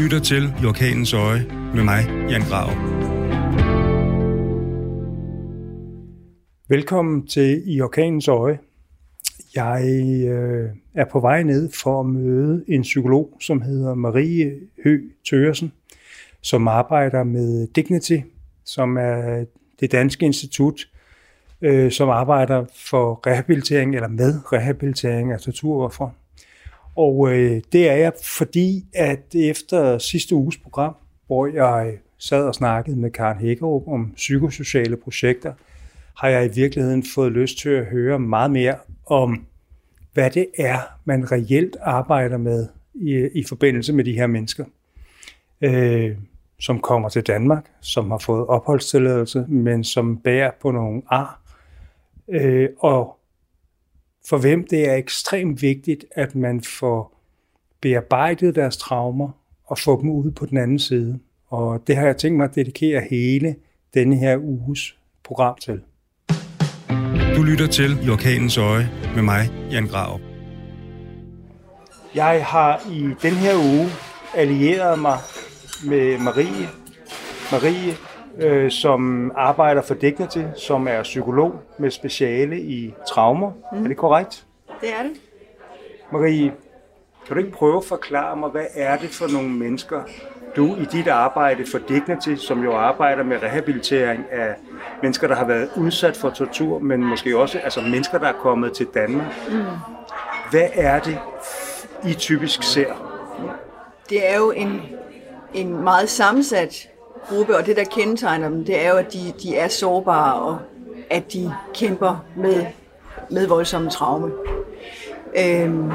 lytter til I Orkanens Øje med mig, Jan Grav. Velkommen til I Orkanens Øje. Jeg øh, er på vej ned for at møde en psykolog, som hedder Marie Hø Tøresen, som arbejder med Dignity, som er det danske institut, øh, som arbejder for rehabilitering eller med rehabilitering af torturoffer. Og øh, det er jeg, fordi at efter sidste uges program, hvor jeg sad og snakkede med Karen Hækkerup om psykosociale projekter, har jeg i virkeligheden fået lyst til at høre meget mere om, hvad det er, man reelt arbejder med i, i forbindelse med de her mennesker, øh, som kommer til Danmark, som har fået opholdstilladelse, men som bærer på nogle ar, øh, og for hvem det er ekstremt vigtigt, at man får bearbejdet deres traumer og få dem ud på den anden side. Og det har jeg tænkt mig at dedikere hele denne her uges program til. Du lytter til I Orkanens Øje med mig, Jan Grav. Jeg har i den her uge allieret mig med Marie. Marie, øh, som arbejder for Dignity, som er psykolog med speciale i traumer. Mm. Er det korrekt? Det er det. Marie, kan du ikke prøve at forklare mig, hvad er det for nogle mennesker, du i dit arbejde for Dignity, som jo arbejder med rehabilitering af mennesker, der har været udsat for tortur, men måske også altså mennesker, der er kommet til Danmark. Mm. Hvad er det, I typisk ser? Det er jo en, en meget sammensat gruppe, og det, der kendetegner dem, det er jo, at de, de er sårbare, og at de kæmper med, med voldsomme traume. Øhm,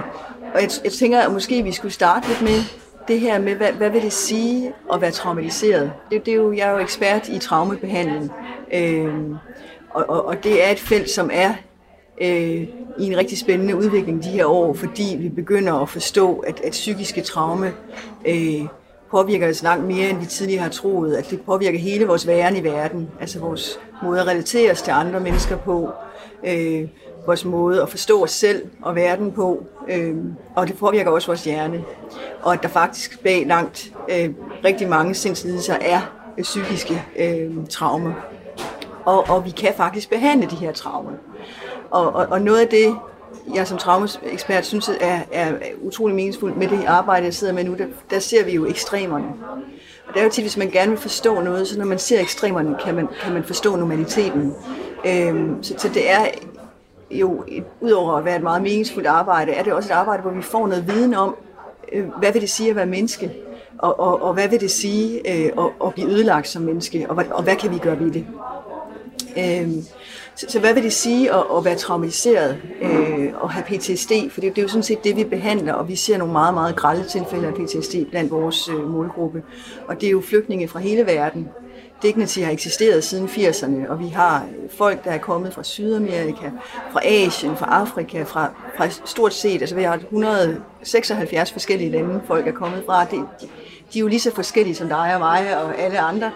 og jeg, jeg tænker, at måske vi skulle starte lidt med det her med, hvad, hvad vil det sige at være traumatiseret? Det, det er jo, jeg er jo ekspert i traumebehandling, øhm, og, og, og det er et felt, som er øh, i en rigtig spændende udvikling de her år, fordi vi begynder at forstå, at, at psykiske traume øh, påvirker os langt mere, end vi tidligere har troet. At det påvirker hele vores væren i verden, altså vores måde at relatere os til andre mennesker på, øh, vores måde at forstå os selv og verden på, øh, og det påvirker også vores hjerne. Og at der faktisk bag langt øh, rigtig mange sindslidelser er øh, psykiske øh, traumer. Og, og vi kan faktisk behandle de her traumer. Og, og, og noget af det, jeg som traumeekspert synes er, er utrolig meningsfuldt med det arbejde, jeg sidder med nu, der, der ser vi jo ekstremerne. Og det er jo tit, hvis man gerne vil forstå noget, så når man ser ekstremerne, kan man, kan man forstå normaliteten. Øhm, så, så det er jo, et, udover at være et meget meningsfuldt arbejde, er det også et arbejde, hvor vi får noget viden om, øh, hvad vil det sige at være menneske, og, og, og hvad vil det sige øh, at, at blive ødelagt som menneske, og, og hvad kan vi gøre ved det. Øhm, så, så hvad vil det sige at, at være traumatiseret øh, og have PTSD? For det, det er jo sådan set det, vi behandler, og vi ser nogle meget, meget grælde tilfælde af PTSD blandt vores øh, målgruppe. Og det er jo flygtninge fra hele verden. Dignity har eksisteret siden 80'erne, og vi har folk, der er kommet fra Sydamerika, fra Asien, fra Afrika, fra, fra stort set, altså vi har 176 forskellige lande, folk er kommet fra. Det, de, de er jo lige så forskellige som dig og mig og alle andre.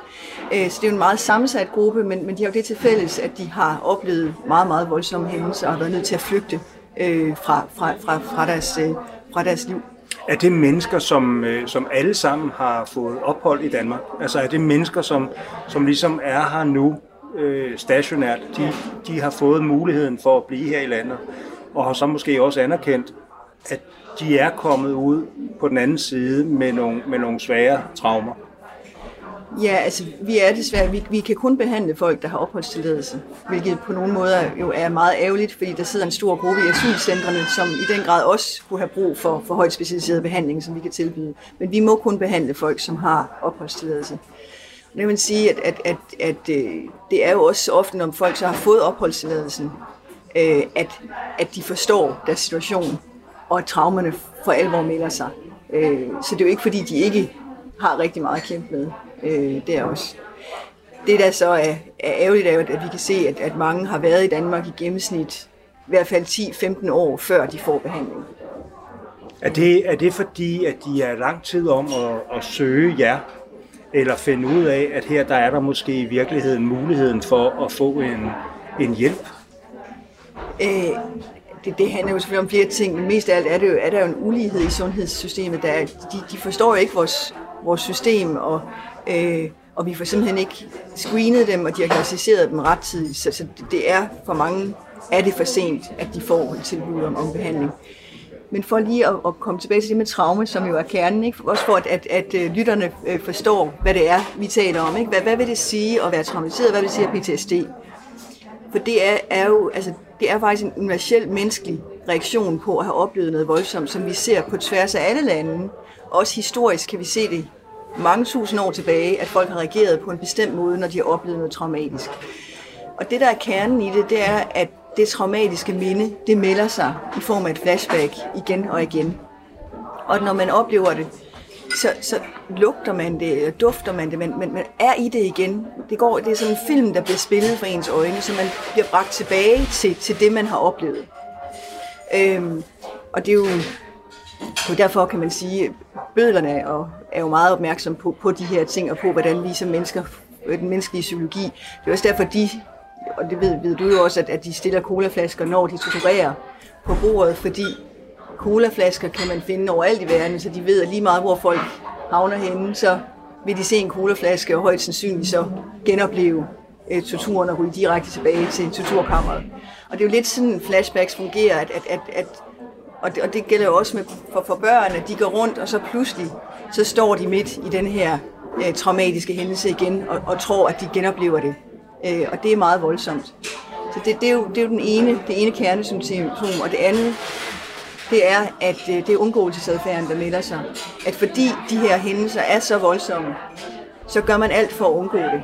Øh, så det er jo en meget sammensat gruppe, men, men de har jo det til fælles, at de har oplevet meget, meget voldsomme hændelser og har været nødt til at flygte øh, fra, fra, fra, fra, deres, øh, fra deres liv. Er det mennesker, som, øh, som alle sammen har fået ophold i Danmark? Altså er det mennesker, som, som ligesom er her nu øh, stationært? De, de har fået muligheden for at blive her i landet, og har så måske også anerkendt, at de er kommet ud på den anden side med nogle, med nogle svære traumer. Ja, altså vi er desværre, vi, vi kan kun behandle folk, der har opholdstilladelse, hvilket på nogle måder jo er meget ærgerligt, fordi der sidder en stor gruppe i asylcentrene, som i den grad også kunne have brug for, for højt specialiseret behandling, som vi kan tilbyde. Men vi må kun behandle folk, som har opholdstilladelse. Det vil sige, at, at, at, at øh, det er jo også ofte, når folk så har fået opholdstilladelsen, øh, at, at de forstår deres situation, og at traumerne for alvor melder sig. Øh, så det er jo ikke, fordi de ikke har rigtig meget at kæmpe med øh, der også. Det, der så er, er ærgerligt, er at vi kan se, at, at mange har været i Danmark i gennemsnit i hvert fald 10-15 år, før de får behandling. Er det, er det fordi, at de er lang tid om at, at søge jer, eller finde ud af, at her der er der måske i virkeligheden muligheden for at få en, en hjælp? Øh, det, det handler jo selvfølgelig om flere ting, men mest af alt er, det jo, er der jo en ulighed i sundhedssystemet. Der er, de, de forstår jo ikke vores vores system, og, øh, og vi får simpelthen ikke screenet dem og diagnostiseret dem rettidigt. Så, så det er for mange er det for sent, at de får et tilbud om, om behandling. Men for lige at, at komme tilbage til det med traume, som jo er kernen, ikke? også for at, at, at, øh, lytterne øh, forstår, hvad det er, vi taler om. Ikke? Hvad, hvad vil det sige at være traumatiseret? Hvad vil det sige at PTSD? For det er, er jo, altså, det er faktisk en universel menneskelig reaktion på at have oplevet noget voldsomt, som vi ser på tværs af alle lande. Også historisk kan vi se det mange tusind år tilbage, at folk har reageret på en bestemt måde, når de har oplevet noget traumatisk. Og det, der er kernen i det, det er, at det traumatiske minde, det melder sig i form af et flashback igen og igen. Og når man oplever det, så, så lugter man det, eller dufter man det, men man, man er i det igen. Det, går, det er sådan en film, der bliver spillet for ens øjne, så man bliver bragt tilbage til, til det, man har oplevet. Øhm, og det er jo og derfor kan man sige, at bødlerne er, er jo meget opmærksom på, på de her ting, og på hvordan vi som mennesker, den menneskelige psykologi, det er også derfor, de og det ved, ved du jo også, at, at de stiller colaflasker, når de torturerer på bordet, fordi colaflasker kan man finde overalt i verden, så de ved, at lige meget hvor folk havner henne, så vil de se en colaflaske og højt sandsynligt så genopleve eh, torturen og ryge direkte tilbage til torturkammeret. Og det er jo lidt sådan, flashbacks fungerer, at, at, at, at og, det, og det gælder jo også med, for, for børn, at de går rundt, og så pludselig, så står de midt i den her øh, traumatiske hændelse igen, og, og tror, at de genoplever det. Øh, og det er meget voldsomt. Så det, det, er, jo, det er jo den ene, det ene kernesymptom, og det andet, det er, at øh, det er undgåelsesadfærden, der melder sig. At fordi de her hændelser er så voldsomme, så gør man alt for at undgå det.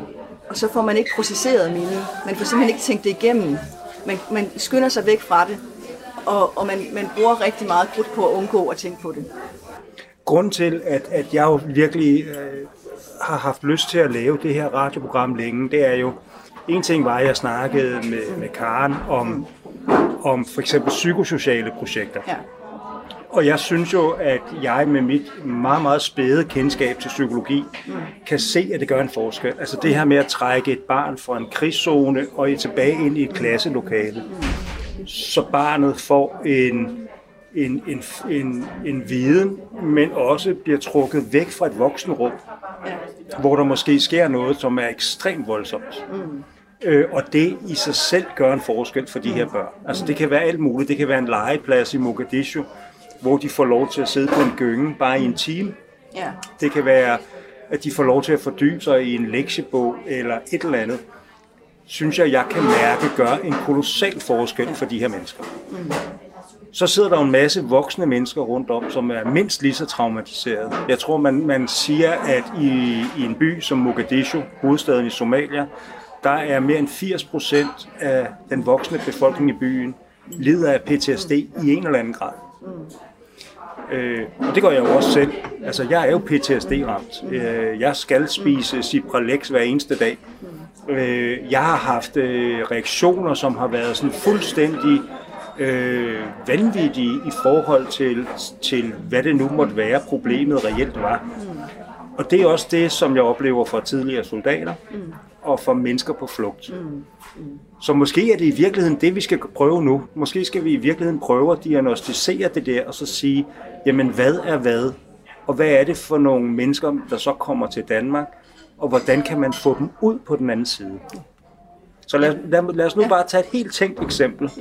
Og så får man ikke processeret mindet. Man får simpelthen ikke tænkt det igennem. Man, man skynder sig væk fra det, og, og man, man bruger rigtig meget krudt på at undgå at tænke på det. Grunden til, at, at jeg jo virkelig øh, har haft lyst til at lave det her radioprogram længe, det er jo, en ting var, at jeg snakkede med, med Karen om, om for eksempel psykosociale projekter. Ja. Og jeg synes jo, at jeg med mit meget, meget spæde kendskab til psykologi, mm. kan se, at det gør en forskel. Altså det her med at trække et barn fra en krigszone og tilbage ind i et klasselokale. Så barnet får en, en, en, en, en viden, men også bliver trukket væk fra et voksenrum, ja. hvor der måske sker noget, som er ekstremt voldsomt. Mm. Øh, og det i sig selv gør en forskel for de her børn. Altså det kan være alt muligt. Det kan være en legeplads i Mogadishu, hvor de får lov til at sidde på en gynge bare i en time. Ja. Det kan være, at de får lov til at fordybe sig i en lektiebog eller et eller andet. Synes jeg, jeg kan mærke gør en kolossal forskel for de her mennesker. Mm. Så sidder der en masse voksne mennesker rundt om, som er mindst lige så traumatiseret. Jeg tror, man, man siger, at i, i en by som Mogadishu, hovedstaden i Somalia, der er mere end 80 procent af den voksne befolkning i byen lider af PTSD i en eller anden grad. Øh, og det gør jeg jo også selv. Altså, jeg er jo PTSD-ramt. Øh, jeg skal spise Cipralex hver eneste dag. Øh, jeg har haft øh, reaktioner, som har været sådan fuldstændig øh, vanvittige i forhold til, til, hvad det nu måtte være, problemet reelt var. Og det er også det, som jeg oplever for tidligere soldater mm. og for mennesker på flugt. Mm. Mm. Så måske er det i virkeligheden det, vi skal prøve nu. Måske skal vi i virkeligheden prøve at diagnostisere det der, og så sige, jamen hvad er hvad? Og hvad er det for nogle mennesker, der så kommer til Danmark? Og hvordan kan man få dem ud på den anden side? Så lad, lad, lad os nu bare tage et helt tænkt eksempel.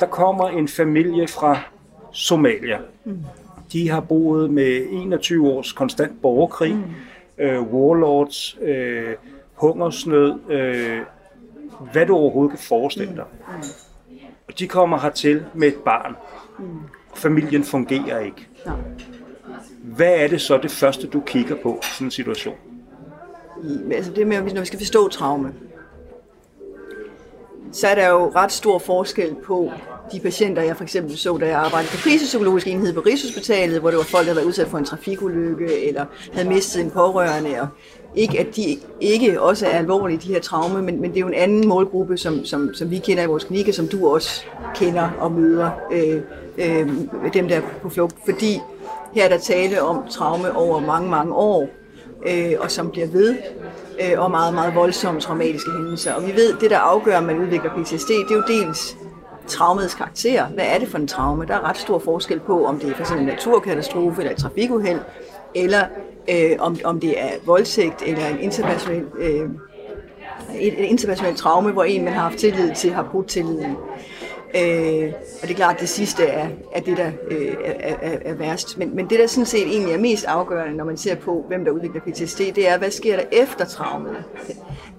Der kommer en familie fra Somalia. Mm de har boet med 21 års konstant borgerkrig, mm. øh, warlords, øh, hungersnød, øh, hvad du overhovedet kan forestille dig. Mm. Og de kommer hertil med et barn. Mm. Familien fungerer ikke. Ja. Hvad er det så det første, du kigger på i sådan en situation? Altså det med, når vi skal forstå traume, så er der jo ret stor forskel på de patienter, jeg for eksempel så, da jeg arbejdede på krisepsykologisk enhed på Rigshospitalet, hvor det var folk, der havde været udsat for en trafikulykke, eller havde mistet en pårørende, og ikke at de ikke også er alvorlige, de her traume, men, men det er jo en anden målgruppe, som, som, som vi kender i vores klinik, og som du også kender og møder øh, øh, dem, der er på flugt. Fordi her er der tale om traume over mange, mange år, øh, og som bliver ved, øh, og meget, meget voldsomme traumatiske hændelser. Og vi ved, det der afgør, at man udvikler PTSD, det er jo dels traumets karakter. Hvad er det for en traume? Der er ret stor forskel på, om det er for eksempel en naturkatastrofe eller et trafikuheld, eller øh, om, om det er voldtægt eller en international, øh, et, et internationalt traume, hvor en, man har haft tillid til, har brudt tilliden. Øh, og det er klart, at det sidste er, er det, der øh, er, er, er værst. Men, men det, der sådan set egentlig er mest afgørende, når man ser på, hvem der udvikler PTSD, det er, hvad sker der efter traumet?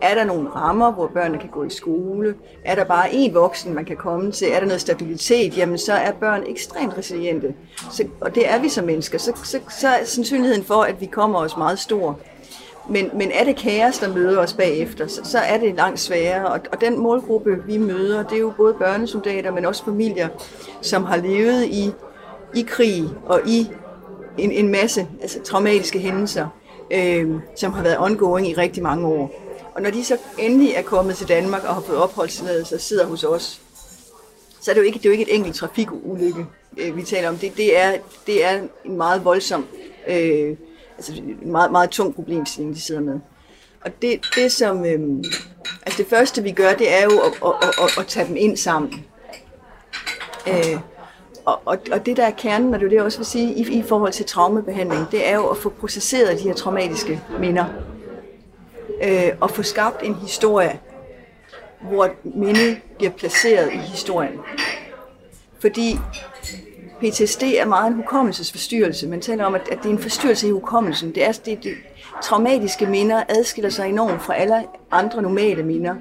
Er der nogle rammer, hvor børnene kan gå i skole? Er der bare én voksen, man kan komme til? Er der noget stabilitet? Jamen, så er børn ekstremt resiliente. Så, og det er vi som mennesker. Så, så, så er sandsynligheden for, at vi kommer os meget stor. Men, men er det kaos, der møder os bagefter, så, så er det langt sværere. Og, og den målgruppe, vi møder, det er jo både børnesoldater, men også familier, som har levet i, i krig og i en, en masse altså, traumatiske hændelser, øh, som har været ongoing i rigtig mange år. Og når de så endelig er kommet til Danmark og har fået opholdstilladelse og sidder hos os, så er det jo ikke, det er jo ikke et enkelt trafikulykke, øh, vi taler om. Det, det, er, det er en meget voldsom øh, altså en meget, meget tung problemstilling, de sidder med. Og det, det som, øhm, altså det første vi gør, det er jo at, at, at, at, at tage dem ind sammen. Øh, og, og, og det der er kernen, og det er det, jeg også vil sige, i, i forhold til traumebehandling, det er jo at få processeret de her traumatiske minder. Øh, og få skabt en historie, hvor mindet bliver placeret i historien. Fordi PTSD er meget en hukommelsesforstyrrelse. Man taler om, at, at det er en forstyrrelse i hukommelsen. Det er, det, det, traumatiske minder adskiller sig enormt fra alle andre normale minder.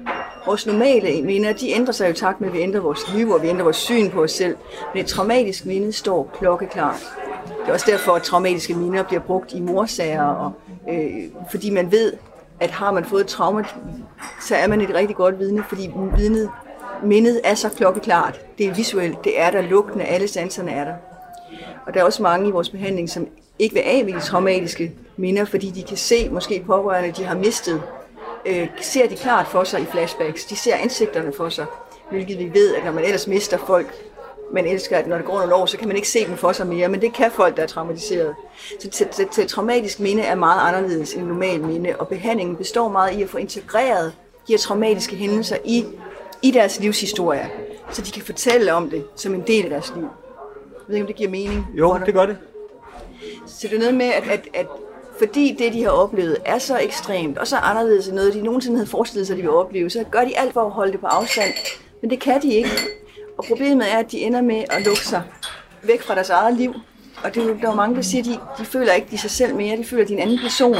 Vores normale minder, de ændrer sig jo takt med, at vi ændrer vores liv, og vi ændrer vores syn på os selv. Men et traumatisk minde står klokkeklart. Det er også derfor, at traumatiske minder bliver brugt i morsager, og, øh, fordi man ved, at har man fået et trauma, så er man et rigtig godt vidne, fordi vidnet mindet er så klokkeklart. Det er visuelt, det er der lugtende, alle sanserne er der. Og der er også mange i vores behandling, som ikke vil af med de traumatiske minder, fordi de kan se, måske pårørende, de har mistet, øh, ser de klart for sig i flashbacks. De ser ansigterne for sig, hvilket vi ved, at når man ellers mister folk, man elsker, at når det går nogle år, så kan man ikke se dem for sig mere, men det kan folk, der er traumatiseret. Så et traumatisk minde er meget anderledes end normal minde, og behandlingen består meget i at få integreret de her traumatiske hændelser i i deres livshistorie, så de kan fortælle om det som en del af deres liv. Jeg ved ikke, om det giver mening? Jo, det gør det. Så det er noget med, at, at, at fordi det, de har oplevet, er så ekstremt, og så anderledes end noget, de nogensinde havde forestillet sig, de ville opleve, så gør de alt for at holde det på afstand. Men det kan de ikke. Og problemet er, at de ender med at lukke sig væk fra deres eget liv. Og det er jo, der er mange, der siger, at de, de føler ikke de sig selv mere, de føler, at de er en anden person. De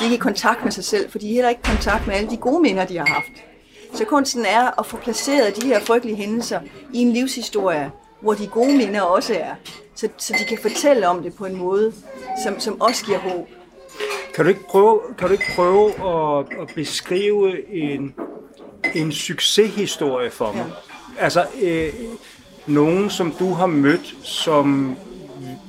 er ikke i kontakt med sig selv, for de er heller ikke i kontakt med alle de gode minder, de har haft. Så kunsten er at få placeret de her frygtelige hændelser i en livshistorie, hvor de gode minder også er. Så, så de kan fortælle om det på en måde, som, som også giver håb. Kan du ikke prøve, kan du ikke prøve at, at beskrive en, en succeshistorie for mig? Ja. Altså, øh, nogen, som du har mødt, som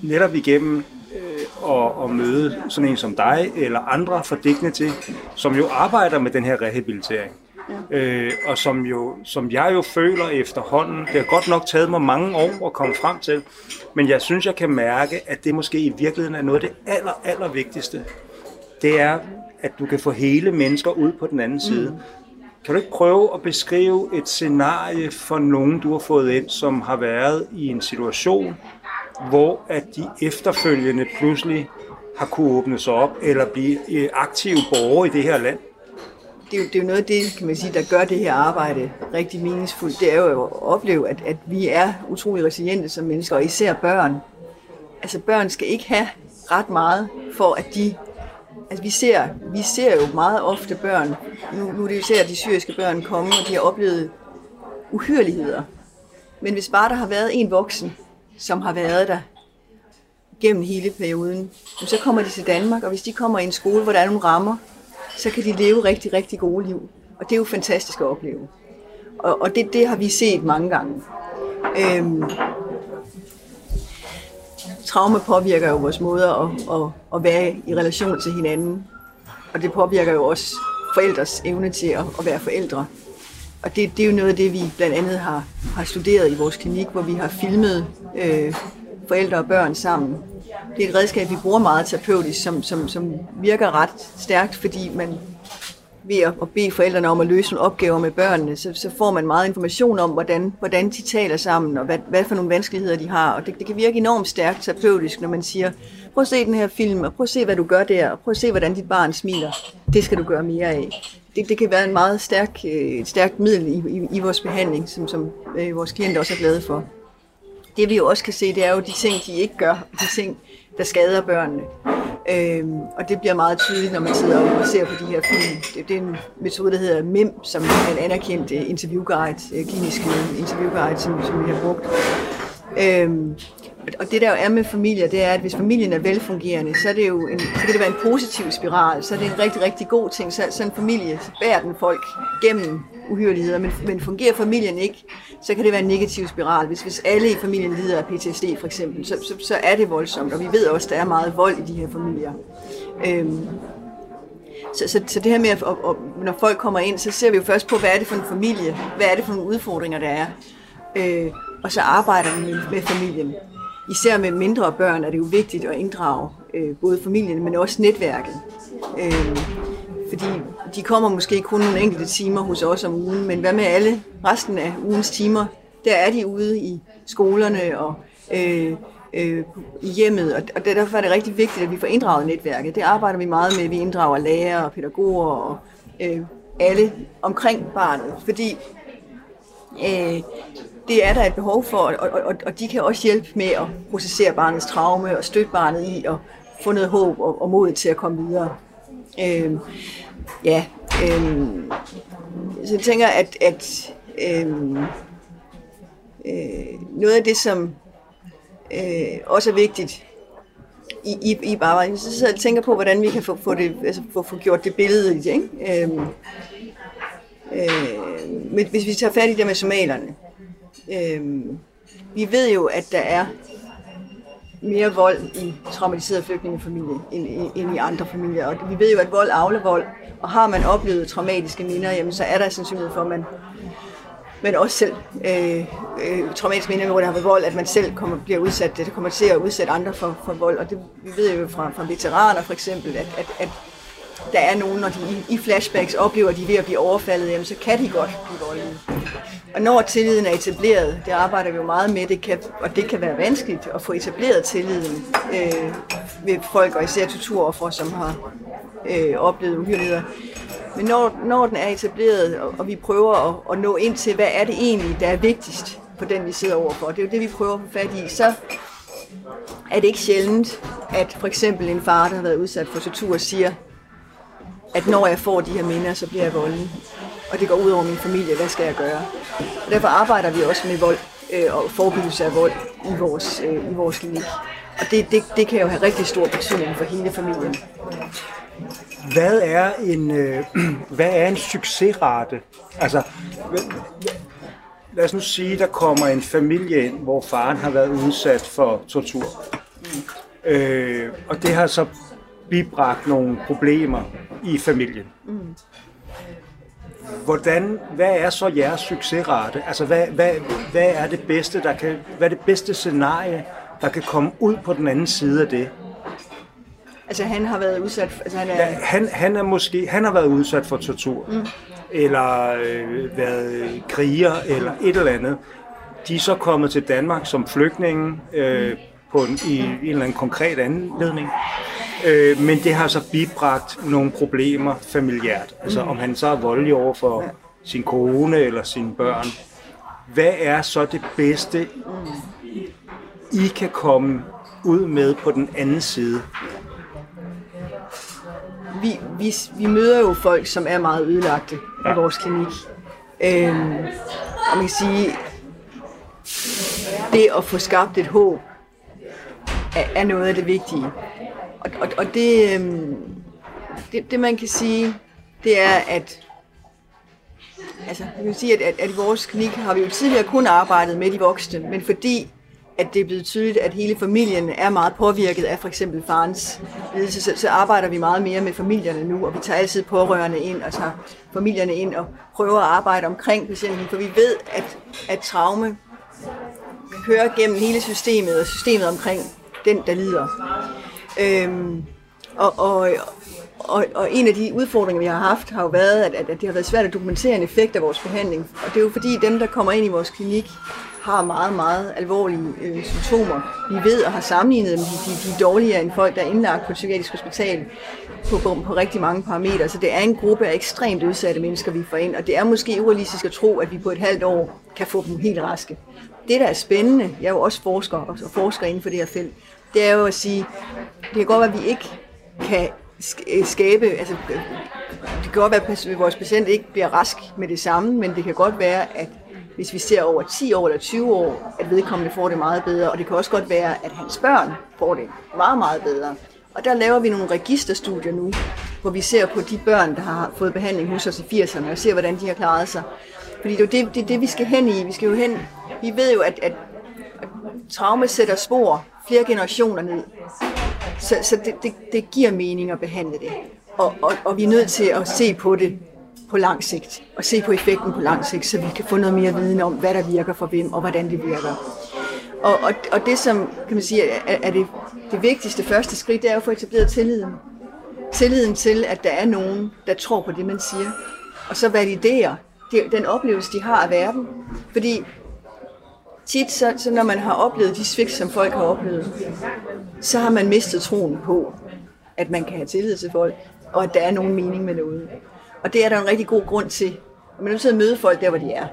netop igennem øh, at, at møde sådan en som dig, eller andre for til, som jo arbejder med den her rehabilitering øh, og som, jo, som jeg jo føler efterhånden, det har godt nok taget mig mange år at komme frem til, men jeg synes, jeg kan mærke, at det måske i virkeligheden er noget af det aller, aller vigtigste. Det er, at du kan få hele mennesker ud på den anden side. Mm. Kan du ikke prøve at beskrive et scenarie for nogen, du har fået ind, som har været i en situation, hvor at de efterfølgende pludselig har kunne åbne sig op, eller blive øh, aktive borgere i det her land? Det, er jo, det er jo noget af det, kan man sige, der gør det her arbejde rigtig meningsfuldt. Det er jo at opleve, at, at vi er utrolig resiliente som mennesker, og især børn. Altså børn skal ikke have ret meget for, at de... Altså vi ser, vi ser jo meget ofte børn, nu, nu er det jo især de syriske børn komme, og de har oplevet uhyreligheder. Men hvis bare der har været en voksen, som har været der gennem hele perioden, så kommer de til Danmark, og hvis de kommer i en skole, hvor der er nogle rammer, så kan de leve rigtig, rigtig gode liv. Og det er jo fantastisk at opleve. Og, og det, det har vi set mange gange. Øhm, traume påvirker jo vores måder at, at, at være i relation til hinanden. Og det påvirker jo også forældres evne til at, at være forældre. Og det, det er jo noget af det, vi blandt andet har, har studeret i vores klinik, hvor vi har filmet øh, forældre og børn sammen det er et redskab, vi bruger meget terapeutisk, som, som, som virker ret stærkt, fordi man, ved at, at bede forældrene om at løse nogle opgaver med børnene, så, så får man meget information om, hvordan, hvordan de taler sammen, og hvad, hvad for nogle vanskeligheder de har. Og det, det kan virke enormt stærkt terapeutisk, når man siger, prøv at se den her film, og prøv at se, hvad du gør der, og prøv at se, hvordan dit barn smiler. Det skal du gøre mere af. Det, det kan være en meget stærk, øh, et stærkt middel i, i, i vores behandling, som, som øh, vores klienter også er glade for. Det vi jo også kan se, det er jo de ting, de ikke gør, de ting, der skader børnene. Øhm, og det bliver meget tydeligt, når man sidder og ser på de her film. Det, det er en metode, der hedder MIM, som er en anerkendt øh, interviewguide, øh, klinisk øh, interviewguide, som, som vi har brugt. Øhm, og det der jo er med familier, det er, at hvis familien er velfungerende, så, er det jo en, så kan det være en positiv spiral, så er det en rigtig, rigtig god ting. Så, så en familie, så bærer den folk gennem uhyreligheder, men, men fungerer familien ikke, så kan det være en negativ spiral. Hvis, hvis alle i familien lider af PTSD for eksempel, så, så, så er det voldsomt, og vi ved også, at der er meget vold i de her familier. Øhm, så, så, så det her med, at, at, når folk kommer ind, så ser vi jo først på, hvad er det for en familie, hvad er det for nogle udfordringer, der er. Øh, og så arbejder vi med, med familien. Især med mindre børn er det jo vigtigt at inddrage øh, både familien, men også netværket. Øh, fordi de kommer måske kun nogle enkelte timer hos os om ugen, men hvad med alle resten af ugens timer? Der er de ude i skolerne og øh, øh, i hjemmet, og, og derfor er det rigtig vigtigt, at vi får inddraget netværket. Det arbejder vi meget med. Vi inddrager lærere og pædagoger og øh, alle omkring barnet, fordi øh, det er der et behov for, og, og, og de kan også hjælpe med at processere barnets traume og støtte barnet i at få noget håb og, og mod til at komme videre. Øh, ja, øh, så jeg tænker, at, at øh, øh, noget af det, som øh, også er vigtigt i, i, i bare, så sidder jeg og tænker på, hvordan vi kan få, få, det, altså få, få gjort det billede i det. Ikke? Øh, øh, men hvis vi tager fat i det med somalerne, øh, vi ved jo, at der er mere vold i traumatiserede flygtningefamilie end, end i andre familier. Og vi ved jo, at vold afler vold, og har man oplevet traumatiske minder, jamen, så er der sandsynlighed for, at man, men også selv øh, øh, traumatiske minder, hvor der har været vold, at man selv kommer, bliver udsat, det kommer til at udsætte andre for, for vold. Og det, vi ved jo fra, fra veteraner for eksempel, at, at, at der er nogen, når de i, i flashbacks oplever, at de er ved at blive overfaldet, jamen, så kan de godt blive voldelige. Og når tilliden er etableret, det arbejder vi jo meget med, det kan, og det kan være vanskeligt at få etableret tilliden øh, ved folk, og især torturoffer, som har øh, oplevet uhyreligheder. Men når, når den er etableret, og, og vi prøver at, at nå ind til, hvad er det egentlig, der er vigtigst på den, vi sidder overfor, det er jo det, vi prøver at få fat i, så er det ikke sjældent, at for eksempel en far, der har været udsat for tortur, siger, at når jeg får de her minder, så bliver jeg voldelig. Og det går ud over min familie, hvad skal jeg gøre? Og derfor arbejder vi også med vold øh, og forebyggelse af vold i vores, øh, i vores klinik. Og det, det, det kan jo have rigtig stor betydning for hele familien. Hvad er en, øh, hvad er en succesrate? Altså, lad os nu sige, der kommer en familie ind, hvor faren har været udsat for tortur. Mm. Øh, og det har så bibragt nogle problemer i familien. Mm. Hvordan, hvad er så jeres succesrate? Altså, hvad, hvad, hvad er det bedste, der kan, hvad er det bedste scenarie, der kan komme ud på den anden side af det? Altså han har været udsat, altså han er... Ja, han, han er måske, han har været udsat for tortur, mm. eller øh, været kriger, eller et eller andet. De er så kommet til Danmark som flygtninge øh, på en, i en eller anden konkret anledning. Øh, men det har så bibragt nogle problemer familiært. Altså om han så er voldelig over for ja. sin kone eller sine børn. Hvad er så det bedste, I kan komme ud med på den anden side? Vi, vi, vi møder jo folk, som er meget ødelagte ja. i vores klinik. Øhm, og man kan sige, det at få skabt et håb, er, er noget af det vigtige. Og, og, og det, øhm, det, det man kan sige, det er, at altså, jeg vil sige, at, at, at i vores klinik har vi jo tidligere kun arbejdet med de voksne, men fordi at det er blevet tydeligt, at hele familien er meget påvirket af for eksempel farens lidelse, så, så arbejder vi meget mere med familierne nu, og vi tager altid pårørende ind og tager familierne ind og prøver at arbejde omkring patienten, for vi ved, at, at traume kører gennem hele systemet og systemet omkring den, der lider. Øhm, og, og, og, og en af de udfordringer, vi har haft, har jo været, at, at det har været svært at dokumentere en effekt af vores behandling. Og det er jo fordi dem, der kommer ind i vores klinik, har meget, meget alvorlige øh, symptomer. Vi ved og har sammenlignet dem, de, de, de er dårligere end folk, der er indlagt på et psykiatrisk hospital på, på, på rigtig mange parametre. Så det er en gruppe af ekstremt udsatte mennesker, vi får ind, og det er måske urealistisk at tro, at vi på et halvt år kan få dem helt raske. Det, der er spændende, jeg er jo også forsker og forsker inden for det her felt, det er jo at sige, det kan godt være, at vi ikke kan øh, skabe, altså det kan godt være, at vores patient ikke bliver rask med det samme, men det kan godt være, at hvis vi ser over 10 år eller 20 år, at vedkommende får det meget bedre, og det kan også godt være, at hans børn får det meget, meget bedre. Og der laver vi nogle registerstudier nu, hvor vi ser på de børn, der har fået behandling hos os i 80'erne, og ser, hvordan de har klaret sig. Fordi det er det, det, det vi skal hen i. Vi skal jo hen, vi ved jo, at, at, at traume sætter spor flere generationer ned. Så, så det, det, det giver mening at behandle det. Og, og, og vi er nødt til at se på det på lang sigt, og se på effekten på lang sigt, så vi kan få noget mere viden om, hvad der virker for hvem, og hvordan det virker. Og, og, og det, som kan man sige, er, er det, det vigtigste første skridt, det er at få etableret tilliden. Tilliden til, at der er nogen, der tror på det, man siger. Og så validere den oplevelse, de har af verden. Fordi tit, så, så når man har oplevet de svigt, som folk har oplevet, så har man mistet troen på, at man kan have tillid til folk, og at der er nogen mening med noget. Og det er der en rigtig god grund til. Man er nødt til at møde folk der, hvor de er.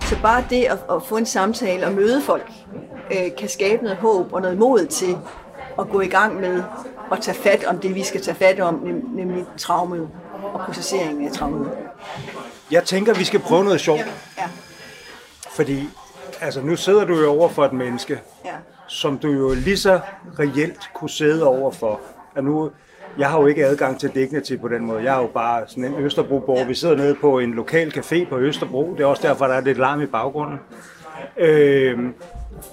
Så bare det at, at få en samtale og møde folk, øh, kan skabe noget håb og noget mod til at gå i gang med at tage fat om det, vi skal tage fat om, nem, nemlig traumet og processeringen af traumet. Jeg tænker, vi skal prøve noget sjovt. Ja. Fordi altså, nu sidder du jo over for et menneske, ja. som du jo lige så reelt kunne sidde over for. At nu, jeg har jo ikke adgang til Dignity på den måde. Jeg er jo bare sådan en Østerbro-borg. Ja. Vi sidder nede på en lokal café på Østerbro. Det er også derfor, der er lidt larm i baggrunden. Øh,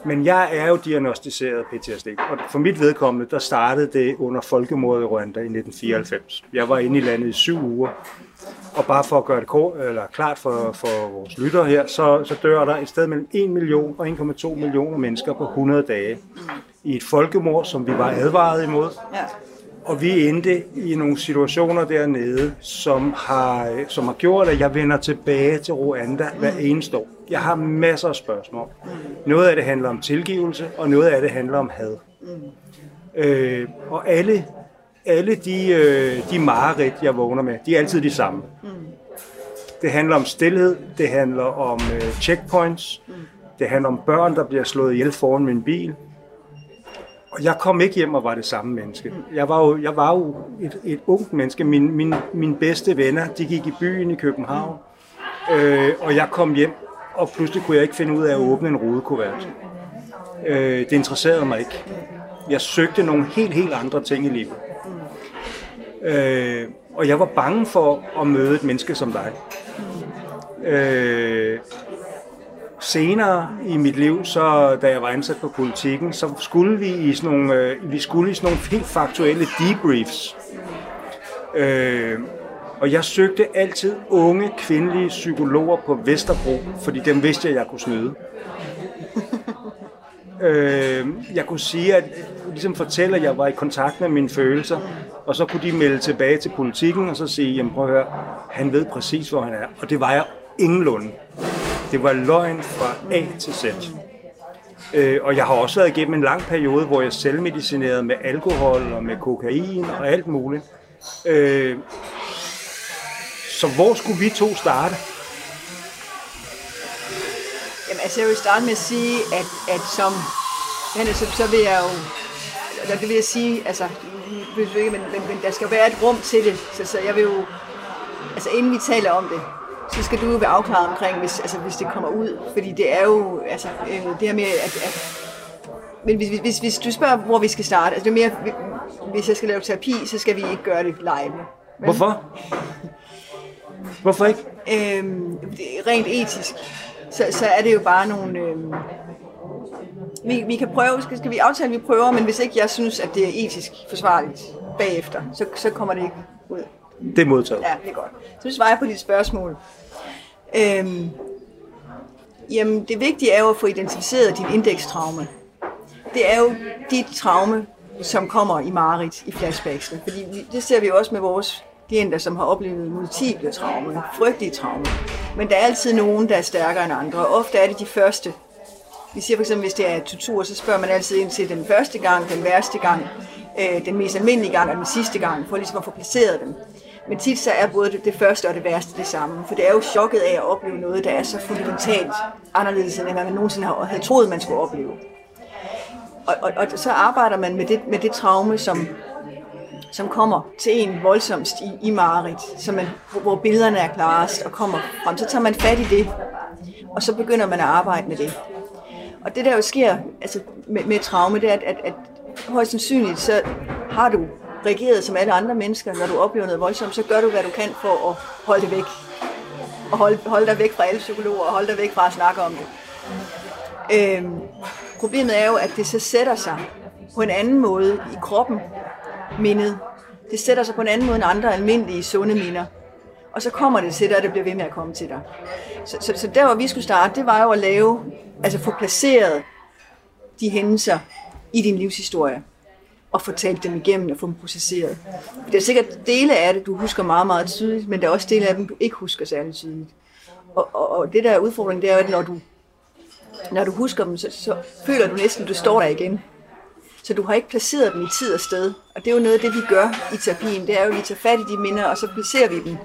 men jeg er jo diagnostiseret PTSD, og for mit vedkommende, der startede det under folkemordet i Rwanda i 1994. Jeg var inde i landet i syv uger, og bare for at gøre det kort, eller klart for, for vores lyttere her, så, så dør der et sted mellem 1 million og 1,2 millioner mennesker på 100 dage i et folkemord, som vi var advaret imod. Ja. Og vi endte i nogle situationer dernede, som har, som har gjort, at jeg vender tilbage til Rwanda hver eneste år. Jeg har masser af spørgsmål. Noget af det handler om tilgivelse, og noget af det handler om had. Øh, og alle, alle de, øh, de mareridt, jeg vågner med, de er altid de samme. Det handler om stillhed, det handler om øh, checkpoints, det handler om børn, der bliver slået ihjel foran min bil, og jeg kom ikke hjem og var det samme menneske. Jeg var jo, jeg var jo et, et ungt menneske. Min, min, mine bedste venner, de gik i byen i København. Øh, og jeg kom hjem, og pludselig kunne jeg ikke finde ud af at åbne en rodekuvert. Øh, det interesserede mig ikke. Jeg søgte nogle helt, helt andre ting i livet. Øh, og jeg var bange for at møde et menneske som dig. Øh, senere i mit liv, så da jeg var ansat på politikken, så skulle vi i sådan nogle, øh, vi skulle i sådan nogle helt faktuelle debriefs. Øh, og jeg søgte altid unge kvindelige psykologer på Vesterbro, fordi dem vidste jeg, jeg kunne snyde øh, jeg kunne sige, at ligesom fortælle, at jeg var i kontakt med mine følelser, og så kunne de melde tilbage til politikken, og så sige, jamen prøv at høre, han ved præcis, hvor han er. Og det var jeg ingenlunde. Det var løgn fra A til Z. Øh, og jeg har også været igennem en lang periode, hvor jeg selvmedicinerede med alkohol og med kokain og alt muligt. Øh, så hvor skulle vi to starte? Altså, jeg vil starte med at sige, at, at som... Men, så, så vil jeg jo... Det vil jeg sige, altså, men, men, men der skal være et rum til det. Så, så jeg vil jo... Altså, inden vi taler om det, så skal du jo være afklaret omkring, hvis, altså, hvis det kommer ud. Fordi det er jo, altså, øh, det her med, at, at men hvis, hvis, hvis du spørger, hvor vi skal starte, altså det er mere, hvis jeg skal lave terapi, så skal vi ikke gøre det live. Men, Hvorfor? Hvorfor ikke? Øhm, rent etisk, så, så er det jo bare nogle... Øhm, vi, vi kan prøve, skal, skal vi aftale, at vi prøver, men hvis ikke jeg synes, at det er etisk forsvarligt bagefter, så, så kommer det ikke ud. Det er modtaget. Ja, det er godt. Så svarer jeg på dit spørgsmål. Øhm, jamen, det vigtige er jo at få identificeret dit indekstraume. Det er jo dit traume, som kommer i mareridt i flashbacksene. Fordi det ser vi jo også med vores klienter, som har oplevet multiple traumer, frygtelige traumer. Men der er altid nogen, der er stærkere end andre, og ofte er det de første. Vi siger fx, hvis det er tortur, så spørger man altid ind til den første gang, den værste gang, øh, den mest almindelige gang og den sidste gang, for ligesom at få placeret dem. Men tit så er både det, det første og det værste det samme, for det er jo chokket af at opleve noget, der er så fundamentalt anderledes, end hvad man nogensinde har, havde troet, man skulle opleve. Og, og, og så arbejder man med det, med det traume, som, som kommer til en voldsomst i, i Marit, så man, hvor- hvor billederne er klarest og kommer frem. Så tager man fat i det, og så begynder man at arbejde med det. Og det der jo sker altså med, med traume, det er, at, at, at højst sandsynligt, så har du reageret som alle andre mennesker, når du oplever noget voldsomt, så gør du, hvad du kan for at holde det væk. Og holde, holde dig væk fra alle psykologer, og holde dig væk fra at snakke om det. Øhm, problemet er jo, at det så sætter sig på en anden måde i kroppen, mindet. Det sætter sig på en anden måde end andre almindelige sunde minder. Og så kommer det til dig, og det bliver ved med at komme til dig. Så, så, så der, hvor vi skulle starte, det var jo at lave, altså få placeret de hændelser i din livshistorie og få talt dem igennem og få dem processeret. Det er sikkert dele af det, du husker meget, meget tydeligt, men der er også dele af dem, du ikke husker særlig tydeligt. Og, og, og det der er udfordringen, det er jo, at når du, når du husker dem, så, så føler du næsten, at du står der igen. Så du har ikke placeret dem i tid og sted. Og det er jo noget af det, vi gør i terapien. Det er jo, at vi tager fat i de minder, og så placerer vi dem.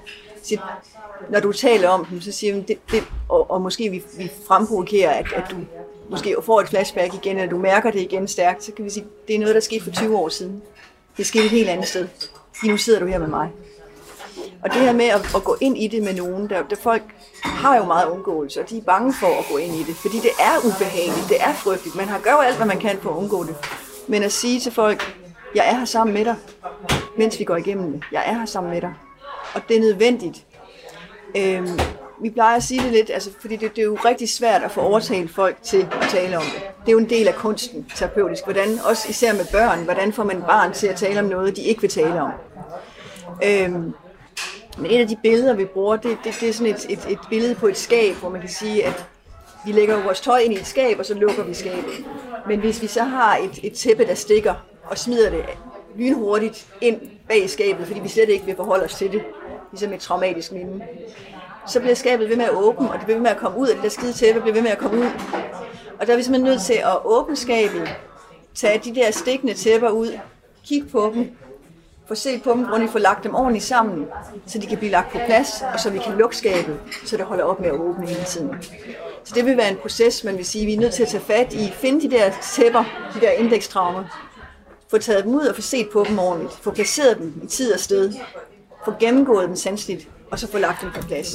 Så når du taler om dem, så siger vi, det, det, og, og måske vi, vi fremprovokerer, at, at du måske får et flashback igen, eller du mærker det igen stærkt, så kan vi sige, det er noget, der skete for 20 år siden. Det skete et helt andet sted. Lige nu sidder du her med mig. Og det her med at, at gå ind i det med nogen, der, der folk har jo meget undgåelse, og de er bange for at gå ind i det, fordi det er ubehageligt, det er frygteligt. Man har gør alt, hvad man kan for at undgå det. Men at sige til folk, jeg er her sammen med dig, mens vi går igennem det. Jeg er her sammen med dig. Og det er nødvendigt. Øhm, vi plejer at sige det lidt, altså, fordi det, det er jo rigtig svært at få overtalt folk til at tale om det. Det er jo en del af kunsten, terapeutisk. Hvordan, også især med børn, hvordan får man barn til at tale om noget, de ikke vil tale om. Øhm, men et af de billeder, vi bruger, det, det, det er sådan et, et, et billede på et skab, hvor man kan sige, at vi lægger vores tøj ind i et skab, og så lukker vi skabet. Men hvis vi så har et, et tæppe, der stikker, og smider det lynhurtigt ind bag skabet, fordi vi slet ikke vil forholde os til det, ligesom et traumatisk minde, så bliver skabet ved med at åbne, og det bliver ved med at komme ud, og det der skide tæppe bliver ved med at komme ud. Og der er vi simpelthen nødt til at åbne skabet, tage de der stikkende tæpper ud, kigge på dem, få set på dem, grundigt få lagt dem ordentligt sammen, så de kan blive lagt på plads, og så vi kan lukke skabet, så det holder op med at åbne hele tiden. Så det vil være en proces, man vil sige, vi er nødt til at tage fat i, finde de der tæpper, de der indekstraumer, få taget dem ud og få set på dem ordentligt, få placeret dem i tid og sted, få gennemgået dem sandsligt, og så få lagt dem på plads.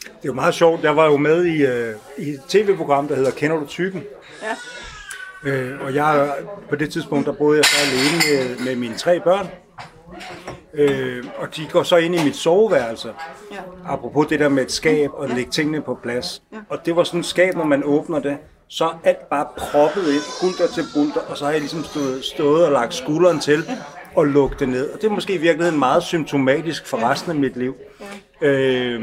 Det er jo meget sjovt. Jeg var jo med i, øh, i et tv-program, der hedder Kender du typen? Ja. Øh, og jeg, på det tidspunkt, der boede jeg så alene med, med mine tre børn. Øh, og de går så ind i mit soveværelse. Ja. Apropos det der med et skab og lægge tingene på plads. Og det var sådan et skab, når man åbner det, så er alt bare proppet ind, bulter til bulter, og så har jeg ligesom stået, stået og lagt skulderen til og lukket det ned. Og det er måske i virkeligheden meget symptomatisk for resten af mit liv. Øh,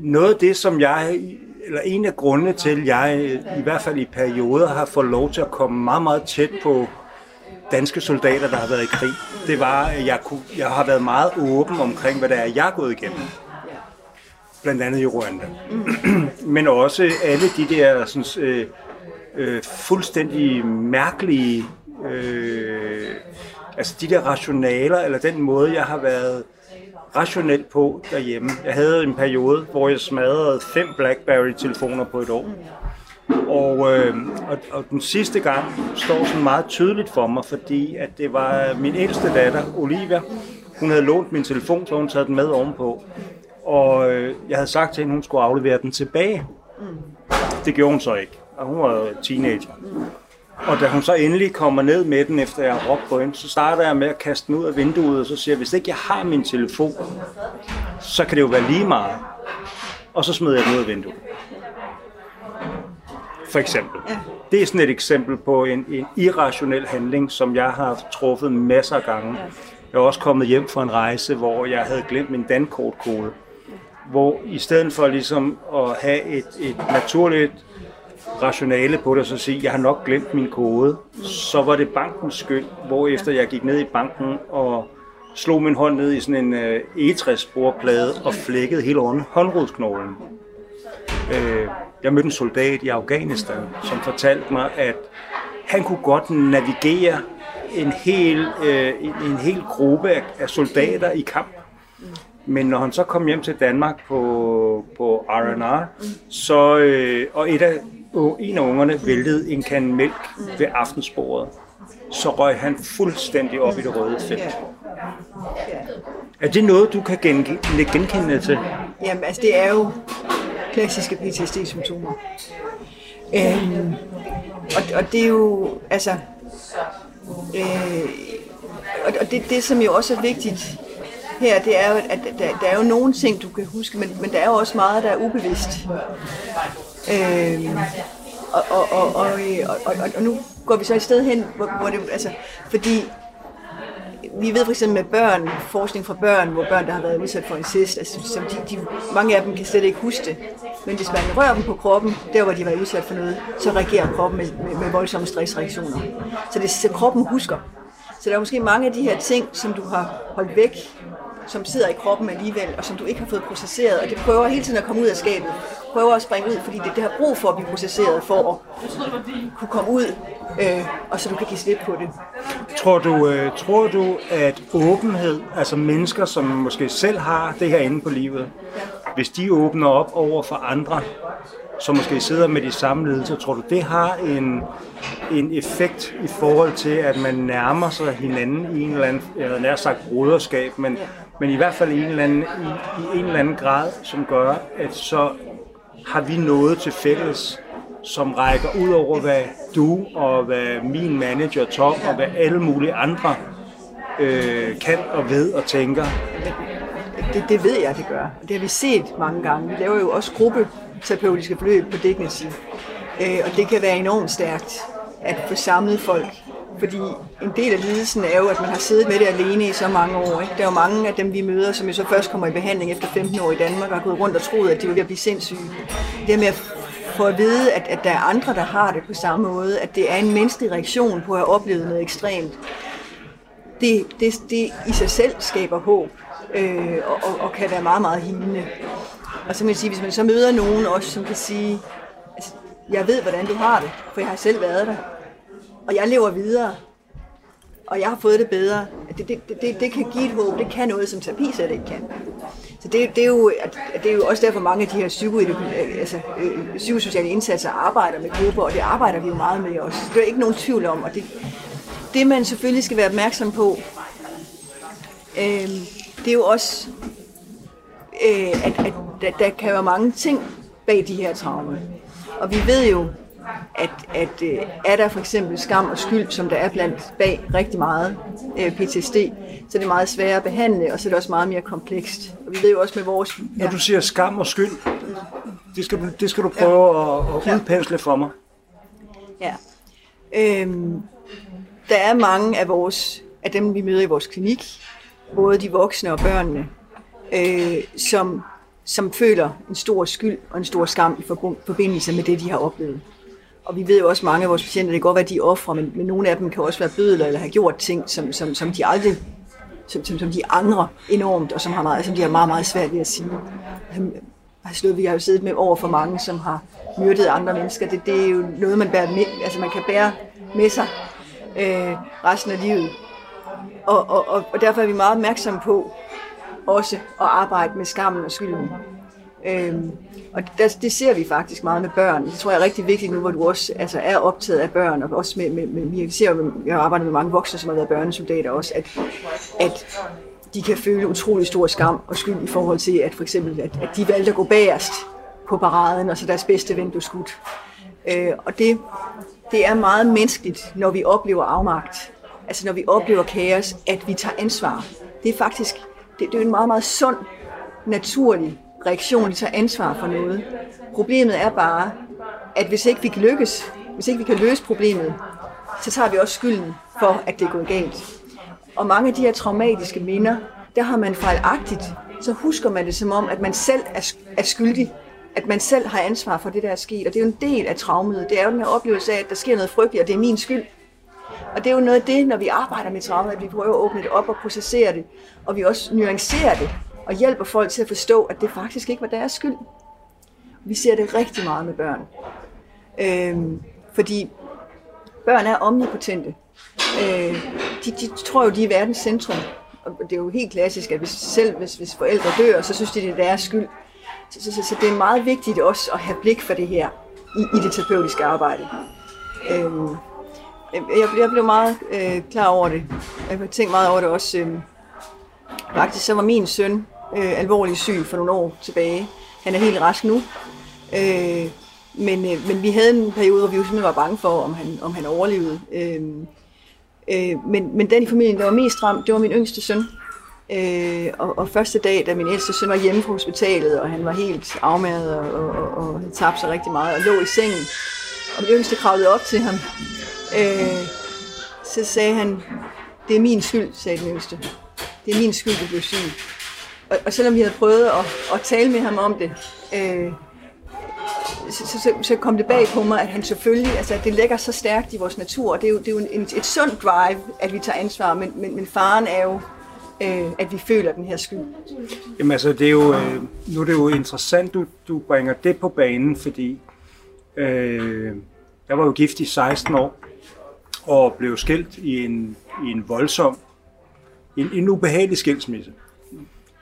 noget af det, som jeg, eller en af grundene til, at jeg i hvert fald i perioder har fået lov til at komme meget, meget tæt på danske soldater, der har været i krig, det var, at jeg, kunne, jeg har været meget åben omkring, hvad der er, jeg er gået igennem. Blandt andet i Rwanda. Men også alle de der sådan, øh, øh, fuldstændig mærkelige, øh, altså de der rationaler, eller den måde, jeg har været rationelt på derhjemme. Jeg havde en periode, hvor jeg smadrede fem BlackBerry-telefoner på et år. Og, øh, og, og den sidste gang står sådan meget tydeligt for mig, fordi at det var min ældste datter, Olivia. Hun havde lånt min telefon, så hun taget den med ovenpå. Og øh, jeg havde sagt til hende, hun skulle aflevere den tilbage. Det gjorde hun så ikke, og hun var teenager. Og da hun så endelig kommer ned med den, efter jeg har råbt på hende, så starter jeg med at kaste den ud af vinduet, og så siger jeg, hvis ikke jeg har min telefon, så kan det jo være lige meget. Og så smider jeg den ud af vinduet. For eksempel. Det er sådan et eksempel på en, en irrationel handling, som jeg har truffet masser af gange. Jeg er også kommet hjem fra en rejse, hvor jeg havde glemt min dankortkode. Hvor i stedet for ligesom at have et, et naturligt rationale på det, og så sige, jeg har nok glemt min kode. Så var det bankens skyld, hvorefter jeg gik ned i banken og slog min hånd ned i sådan en uh, egetræsbordplade og flækkede hele hånd, håndrodsknoglen. Uh, jeg mødte en soldat i Afghanistan, som fortalte mig, at han kunne godt navigere en hel, øh, en, en hel gruppe af, af soldater i kamp. Men når han så kom hjem til Danmark på, på R&R, så, øh, og et af, en af ungerne væltede en kan mælk ved aftensbordet, så røg han fuldstændig op i det røde felt. Er det noget, du kan genkende, genkende til? Jamen, altså det er jo klassiske PTSD-symptomer. Øhm, og, og det er jo, altså, øh, og, og det, det som jo også er vigtigt her, det er jo, at der, der er jo nogle ting, du kan huske, men, men der er jo også meget, der er ubevidst. Øhm, og, og, og, og, og, og, og nu går vi så et sted hen, hvor, hvor det, altså, fordi vi ved for eksempel med børn, forskning fra børn, hvor børn, der har været udsat for incest, altså, som de, de, mange af dem kan slet ikke huske det. Men hvis man rører dem på kroppen, der hvor de var udsat for noget, så reagerer kroppen med, med, med voldsomme stressreaktioner. Så, det, så kroppen husker. Så der er måske mange af de her ting, som du har holdt væk, som sidder i kroppen alligevel, og som du ikke har fået processeret, og det prøver hele tiden at komme ud af skabet. Prøver at springe ud, fordi det, det har brug for at blive processeret, for at kunne komme ud, øh, og så du kan give slip på det. Tror du, øh, tror du, at åbenhed, altså mennesker, som måske selv har det her inde på livet, ja. hvis de åbner op over for andre, som måske sidder med de samme lidelser, tror du, det har en, en effekt i forhold til, at man nærmer sig hinanden i en eller anden, jeg havde nær sagt broderskab, men, ja men i hvert fald i en, eller anden, i, i en eller anden grad, som gør, at så har vi noget til fælles, som rækker ud over, hvad du og hvad min manager Tom og hvad alle mulige andre øh, kan og ved og tænker. Det, det ved jeg, det gør. Det har vi set mange gange. Vi laver jo også gruppeterapeutiske forløb på Dignity. Øh, og det kan være enormt stærkt at få samlet folk. Fordi en del af lidelsen er jo, at man har siddet med det alene i så mange år. Ikke? Der er jo mange af dem, vi møder, som jo så først kommer i behandling efter 15 år i Danmark, og har gået rundt og troet, at de vil blive sindssyge. Det med at få at vide, at, at der er andre, der har det på samme måde, at det er en menneskelig reaktion på at have oplevet noget ekstremt, det, det, det i sig selv skaber håb, øh, og, og, og kan være meget, meget hilende. Og så kan man sige, hvis man så møder nogen også, som kan sige, altså, jeg ved, hvordan du har det, for jeg har selv været der, og jeg lever videre, og jeg har fået det bedre. Det, det, det, det kan give et håb, det kan noget, som terapi slet ikke kan. Så det, det, er jo, det er jo også derfor, mange af de her psyko, øh, altså, øh, psykosociale indsatser arbejder med grupper, og det arbejder vi jo meget med også. Det er ikke nogen tvivl om, og det, det man selvfølgelig skal være opmærksom på, øh, det er jo også, øh, at, at der, der kan være mange ting bag de her traumer. Og vi ved jo, at, at øh, er der for eksempel skam og skyld, som der er blandt bag rigtig meget øh, PTSD, så er det meget sværere at behandle, og så er det også meget mere komplekst. Og vi ved jo også med vores... Ja. Når du siger skam og skyld, det skal, det skal du prøve ja. at, at udpensle for mig. Ja. Øhm, der er mange af, vores, af dem, vi møder i vores klinik, både de voksne og børnene, øh, som, som føler en stor skyld og en stor skam i forbindelse med det, de har oplevet. Og vi ved jo også, at mange af vores patienter, det kan godt være, at de er ofre, men, men nogle af dem kan også være bødler eller have gjort ting, som, som, som de aldrig som, som, som de angrer enormt, og som, har meget, som de har meget, meget svært ved at sige. Øhm, altså, vi har jo siddet med over for mange, som har myrdet andre mennesker. Det, det er jo noget, man, bærer med, altså, man kan bære med sig øh, resten af livet. Og, og, og, og derfor er vi meget opmærksomme på også at arbejde med skammen og skylden. Øhm, og der, det ser vi faktisk meget med børn. Det tror jeg er rigtig vigtigt nu, hvor du også altså, er optaget af børn, og også med, med, med jeg, ser jeg arbejder med mange voksne, som har været børnesoldater også, at, at de kan føle utrolig stor skam og skyld i forhold til, at for eksempel, at, at de valgte at gå bagerst på paraden, og så deres bedste ven blev skudt. Øh, og det, det er meget menneskeligt, når vi oplever afmagt, altså når vi oplever kaos, at vi tager ansvar. Det er faktisk det, det er en meget, meget sund, naturlig reaktion, de tager ansvar for noget. Problemet er bare, at hvis ikke vi kan lykkes, hvis ikke vi kan løse problemet, så tager vi også skylden for, at det er gået galt. Og mange af de her traumatiske minder, der har man fejlagtigt, så husker man det som om, at man selv er skyldig at man selv har ansvar for det, der er sket. Og det er jo en del af traumet. Det er jo den her oplevelse af, at der sker noget frygteligt, og det er min skyld. Og det er jo noget af det, når vi arbejder med traume, at vi prøver at åbne det op og processere det, og vi også nuancerer det, og hjælper folk til at forstå, at det faktisk ikke var deres skyld. Vi ser det rigtig meget med børn. Øhm, fordi børn er omnipotente. Øh, de, de tror jo, de er verdens centrum. Og det er jo helt klassisk, at hvis, selv hvis, hvis forældre dør, så synes de, det er deres skyld. Så, så, så, så det er meget vigtigt også at have blik for det her i, i det terapeutiske arbejde. Øh, jeg, jeg blev meget øh, klar over det. Jeg har tænkt meget over det også. Øh, faktisk så var min søn øh, alvorligt syg for nogle år tilbage. Han er helt rask nu. Øh, men, øh, men vi havde en periode, hvor vi jo simpelthen var bange for, om han, om han overlevede. Øh, øh, men, men den i familien, der var mest ramt, det var min yngste søn. Øh, og, og første dag, da min ældste søn var hjemme på hospitalet, og han var helt afmærket og, og, og, og han tabte sig rigtig meget, og lå i sengen. Og min yngste kravlede op til ham. Øh, så sagde han, det er min skyld, sagde den yngste. Det er min skyld, du blev syg. Og, og selvom vi havde prøvet at, at tale med ham om det, øh, så, så, så kom det bag på mig, at han selvfølgelig, altså det ligger så stærkt i vores natur, og det er jo, det er jo en, et sundt drive, at vi tager ansvar, men, men, men faren er jo, øh, at vi føler den her skyld. Jamen altså, det er jo, øh, nu er det jo interessant, du, du bringer det på banen, fordi øh, jeg var jo gift i 16 år, og blev skilt i en, i en voldsom, en, en ubehagelig skilsmisse.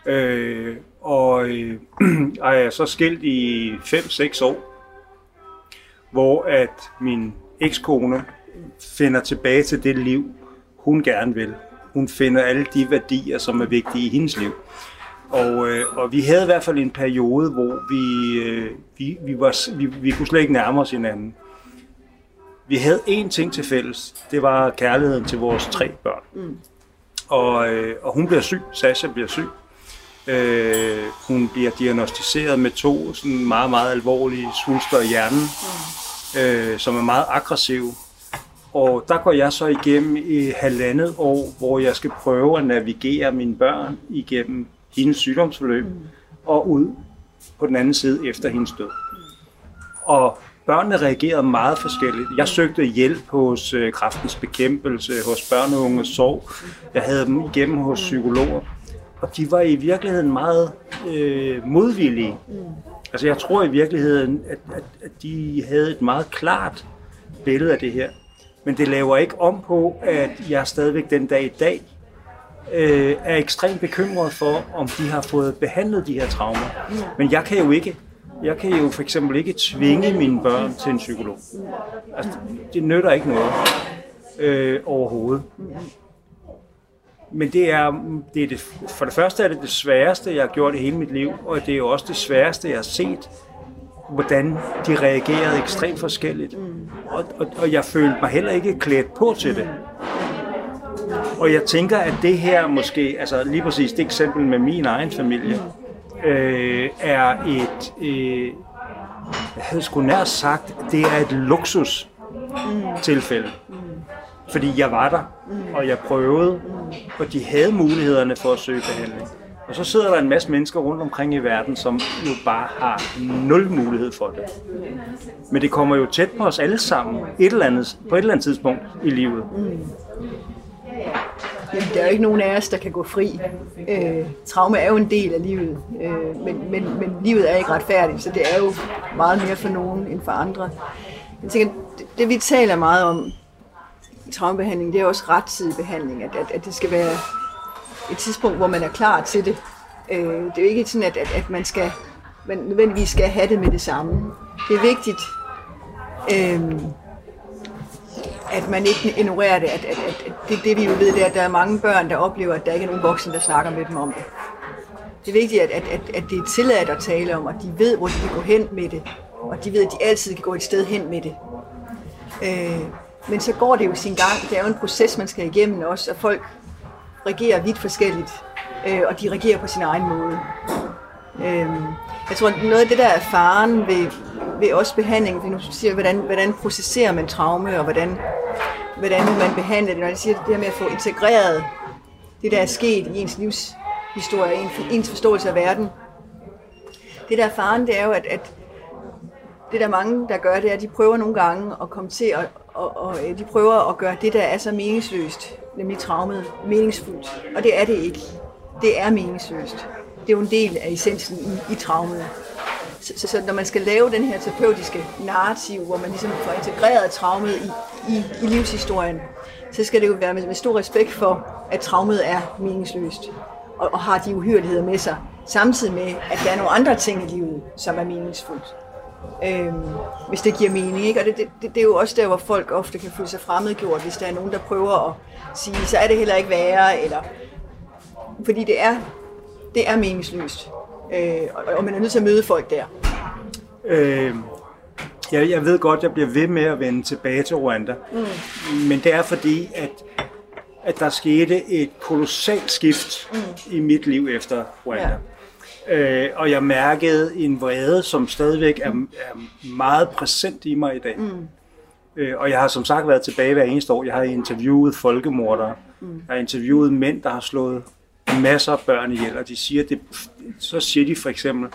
Øh, og øh, er jeg så skilt i 5-6 år, hvor at min ekskone finder tilbage til det liv, hun gerne vil. Hun finder alle de værdier, som er vigtige i hendes liv. Og, øh, og vi havde i hvert fald en periode, hvor vi, øh, vi, vi, var, vi, vi kunne slet ikke nærme os hinanden. Vi havde én ting til fælles. Det var kærligheden til vores tre børn. Mm. Og, øh, og hun bliver syg. Sasha bliver syg. Øh, hun bliver diagnostiseret med to sådan meget, meget alvorlige svulster i hjernen, mm. øh, som er meget aggressive. Og der går jeg så igennem i halvandet år, hvor jeg skal prøve at navigere mine børn igennem hendes sygdomsforløb mm. og ud på den anden side efter hendes død. Og børnene reagerede meget forskelligt. Jeg søgte hjælp hos øh, kraftens bekæmpelse, hos børn og unge sorg. Jeg havde dem igennem hos psykologer. Og de var i virkeligheden meget øh, modvillige. Altså jeg tror i virkeligheden, at, at, at de havde et meget klart billede af det her. Men det laver ikke om på, at jeg stadigvæk den dag i dag øh, er ekstremt bekymret for, om de har fået behandlet de her traumer. Men jeg kan jo ikke. Jeg kan jo for eksempel ikke tvinge mine børn til en psykolog. Altså, det nytter ikke noget øh, overhovedet. Men det er, det er det, for det første er det det sværeste, jeg har gjort i hele mit liv, og det er jo også det sværeste, jeg har set, hvordan de reagerede ekstremt forskelligt. Og, og, og jeg følte mig heller ikke klædt på til det. Og jeg tænker, at det her måske, altså lige præcis det eksempel med min egen familie, øh, er et, øh, jeg havde sgu nær sagt, det er et luksus tilfælde. Fordi jeg var der, og jeg prøvede, og de havde mulighederne for at søge behandling. Og så sidder der en masse mennesker rundt omkring i verden, som jo bare har nul mulighed for det. Men det kommer jo tæt på os alle sammen et eller andet, på et eller andet tidspunkt i livet. Jamen, der er jo ikke nogen af os, der kan gå fri. Øh, traume er jo en del af livet, øh, men, men, men livet er ikke retfærdigt, så det er jo meget mere for nogen end for andre. Jeg tænker, det, det vi taler meget om i traumebehandling, det er også rettidig behandling, at, at, at det skal være et tidspunkt, hvor man er klar til det. Øh, det er jo ikke sådan, at, at, at man skal man nødvendigvis skal have det med det samme. Det er vigtigt, øh, at man ikke ignorerer det. At, at, at, det, det vi jo ved, det er, at der er mange børn, der oplever, at der ikke er nogen voksne, der snakker med dem om det. Det er vigtigt, at, at, at, at det er tilladt at tale om, og de ved, hvor de kan gå hen med det. Og de ved, at de altid kan gå et sted hen med det. Øh, men så går det jo sin gang. Det er jo en proces, man skal igennem også, og folk reagerer vidt forskelligt, øh, og de reagerer på sin egen måde. Øh, jeg tror, noget af det der er faren ved, ved også behandling, for nu siger hvordan, hvordan processerer man traume, og hvordan, hvordan man behandler det, når jeg siger det her med at få integreret det, der er sket i ens livshistorie, ens forståelse af verden. Det der er faren, det er jo, at, at det der mange, der gør, det er, at de prøver nogle gange at komme til, at, og, og de prøver at gøre det, der er så meningsløst, nemlig traumet, meningsfuldt. Og det er det ikke. Det er meningsløst. Det er jo en del af essensen i, i traumet. Så, så, så når man skal lave den her terapeutiske narrativ, hvor man ligesom får integreret traumet i, i, i livshistorien, så skal det jo være med, med stor respekt for, at traumet er meningsløst og, og har de uhyreligheder med sig, samtidig med, at der er nogle andre ting i livet, som er meningsfuldt. Øhm, hvis det giver mening. Ikke? Og det, det, det er jo også der, hvor folk ofte kan føle sig fremmedgjort, hvis der er nogen, der prøver at sige, så er det heller ikke værre, eller fordi det er, det er meningsløst. Øh, og, og man er nødt til at møde folk der. Øh, jeg, jeg ved godt, jeg bliver ved med at vende tilbage til Rwanda. Mm. Men det er fordi, at, at der skete et kolossalt skift mm. i mit liv efter Rwanda. Ja. Øh, og jeg mærkede en vrede, som stadigvæk er, er meget præsent i mig i dag. Mm. Øh, og jeg har som sagt været tilbage hver eneste år. Jeg har interviewet folkemordere. Mm. Jeg har interviewet mænd, der har slået masser af børn ihjel, og de siger, det, så siger de for eksempel,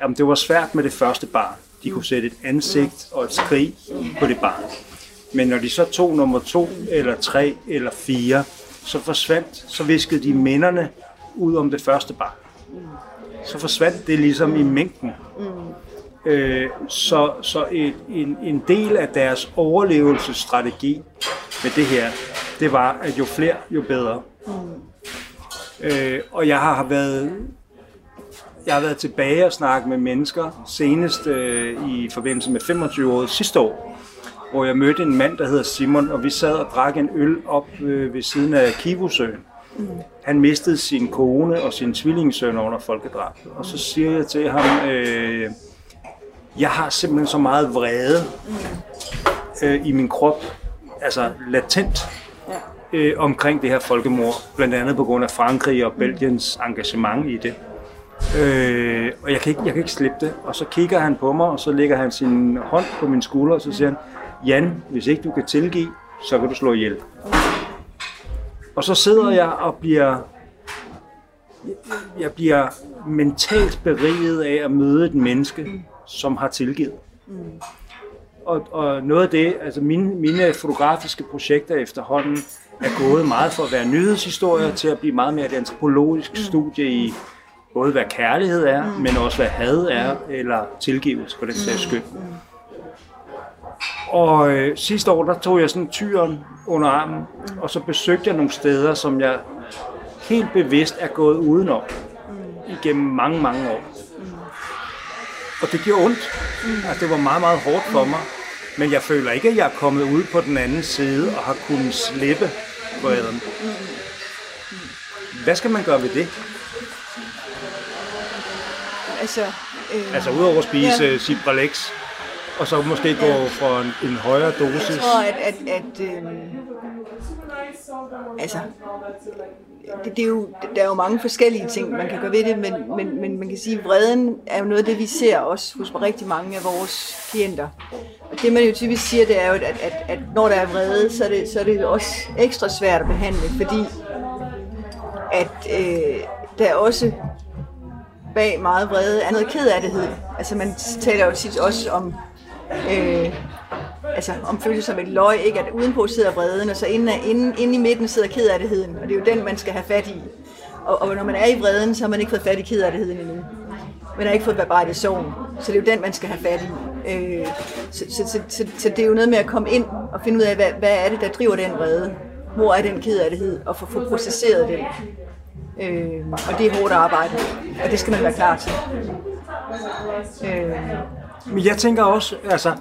at det var svært med det første barn. De kunne sætte et ansigt og et skrig på det barn. Men når de så tog nummer to, eller tre, eller fire, så forsvandt, så viskede de minderne ud om det første barn. Så forsvandt det ligesom i mængden. Øh, så så et, en, en del af deres overlevelsesstrategi med det her, det var, at jo flere, jo bedre. Øh, og jeg har været jeg har været tilbage og snakket med mennesker, senest øh, i forbindelse med 25 år sidste år, hvor jeg mødte en mand, der hedder Simon, og vi sad og drak en øl op øh, ved siden af Kivusøen. Mm. Han mistede sin kone og sin tvillingesøn under folkedrabet. Og så siger jeg til ham, øh, jeg har simpelthen så meget vrede øh, i min krop, altså latent, øh, omkring det her folkemord, blandt andet på grund af Frankrig og Belgiens engagement i det. Øh, og jeg kan, ikke, jeg kan ikke slippe det. Og så kigger han på mig, og så lægger han sin hånd på min skulder, og så siger han, Jan, hvis ikke du kan tilgive, så kan du slå ihjel. Og så sidder jeg og bliver, jeg bliver mentalt beriget af at møde et menneske, som har tilgivet. Og, og noget af det, altså mine, mine fotografiske projekter efterhånden, er gået meget for at være nyhedshistorier til at blive meget mere et antropologisk studie i både hvad kærlighed er, mm. men også hvad had er, eller tilgivelse på den sags skyld. Og øh, sidste år, der tog jeg sådan tyren under armen, mm. og så besøgte jeg nogle steder, som jeg helt bevidst er gået udenom mm. igennem mange, mange år. Mm. Og det gjorde ondt. Mm. Altså, det var meget, meget hårdt for mig. Men jeg føler ikke, at jeg er kommet ud på den anden side og har kunnet slippe vreden. Hvad skal man gøre ved det? Altså, øh, altså udover at spise ja. Cipralex, og så måske gå ja. for en, en højere dosis? Jeg tror, at, at, at øh, altså, det, det er jo, der er jo mange forskellige ting, man kan gøre ved det, men, men, men man kan sige, at vreden er jo noget af det, vi ser også hos rigtig mange af vores klienter. Og det man jo typisk siger, det er jo, at, at, at når der er vrede, så er, det, så er det også ekstra svært at behandle, fordi at øh, der er også bag meget vrede er noget kedattighed. Altså man taler jo tit også om, øh, altså om følelser som et løg, ikke? at udenpå sidder vreden, og så inde, inde, inde i midten sidder kedattigheden, og det er jo den, man skal have fat i. Og, og når man er i vreden, så har man ikke fået fat i kedattigheden endnu. Man har ikke fået bearbejdet sorgen, så det er jo den, man skal have fat i. Øh, så, så, så, så, så det er jo noget med at komme ind og finde ud af, hvad, hvad er det, der driver den vrede? Hvor er den kedattighed? Og få, få processeret den. Øh, og det er hårdt arbejde, og det skal man være klar til. Øh. Men jeg tænker også, altså,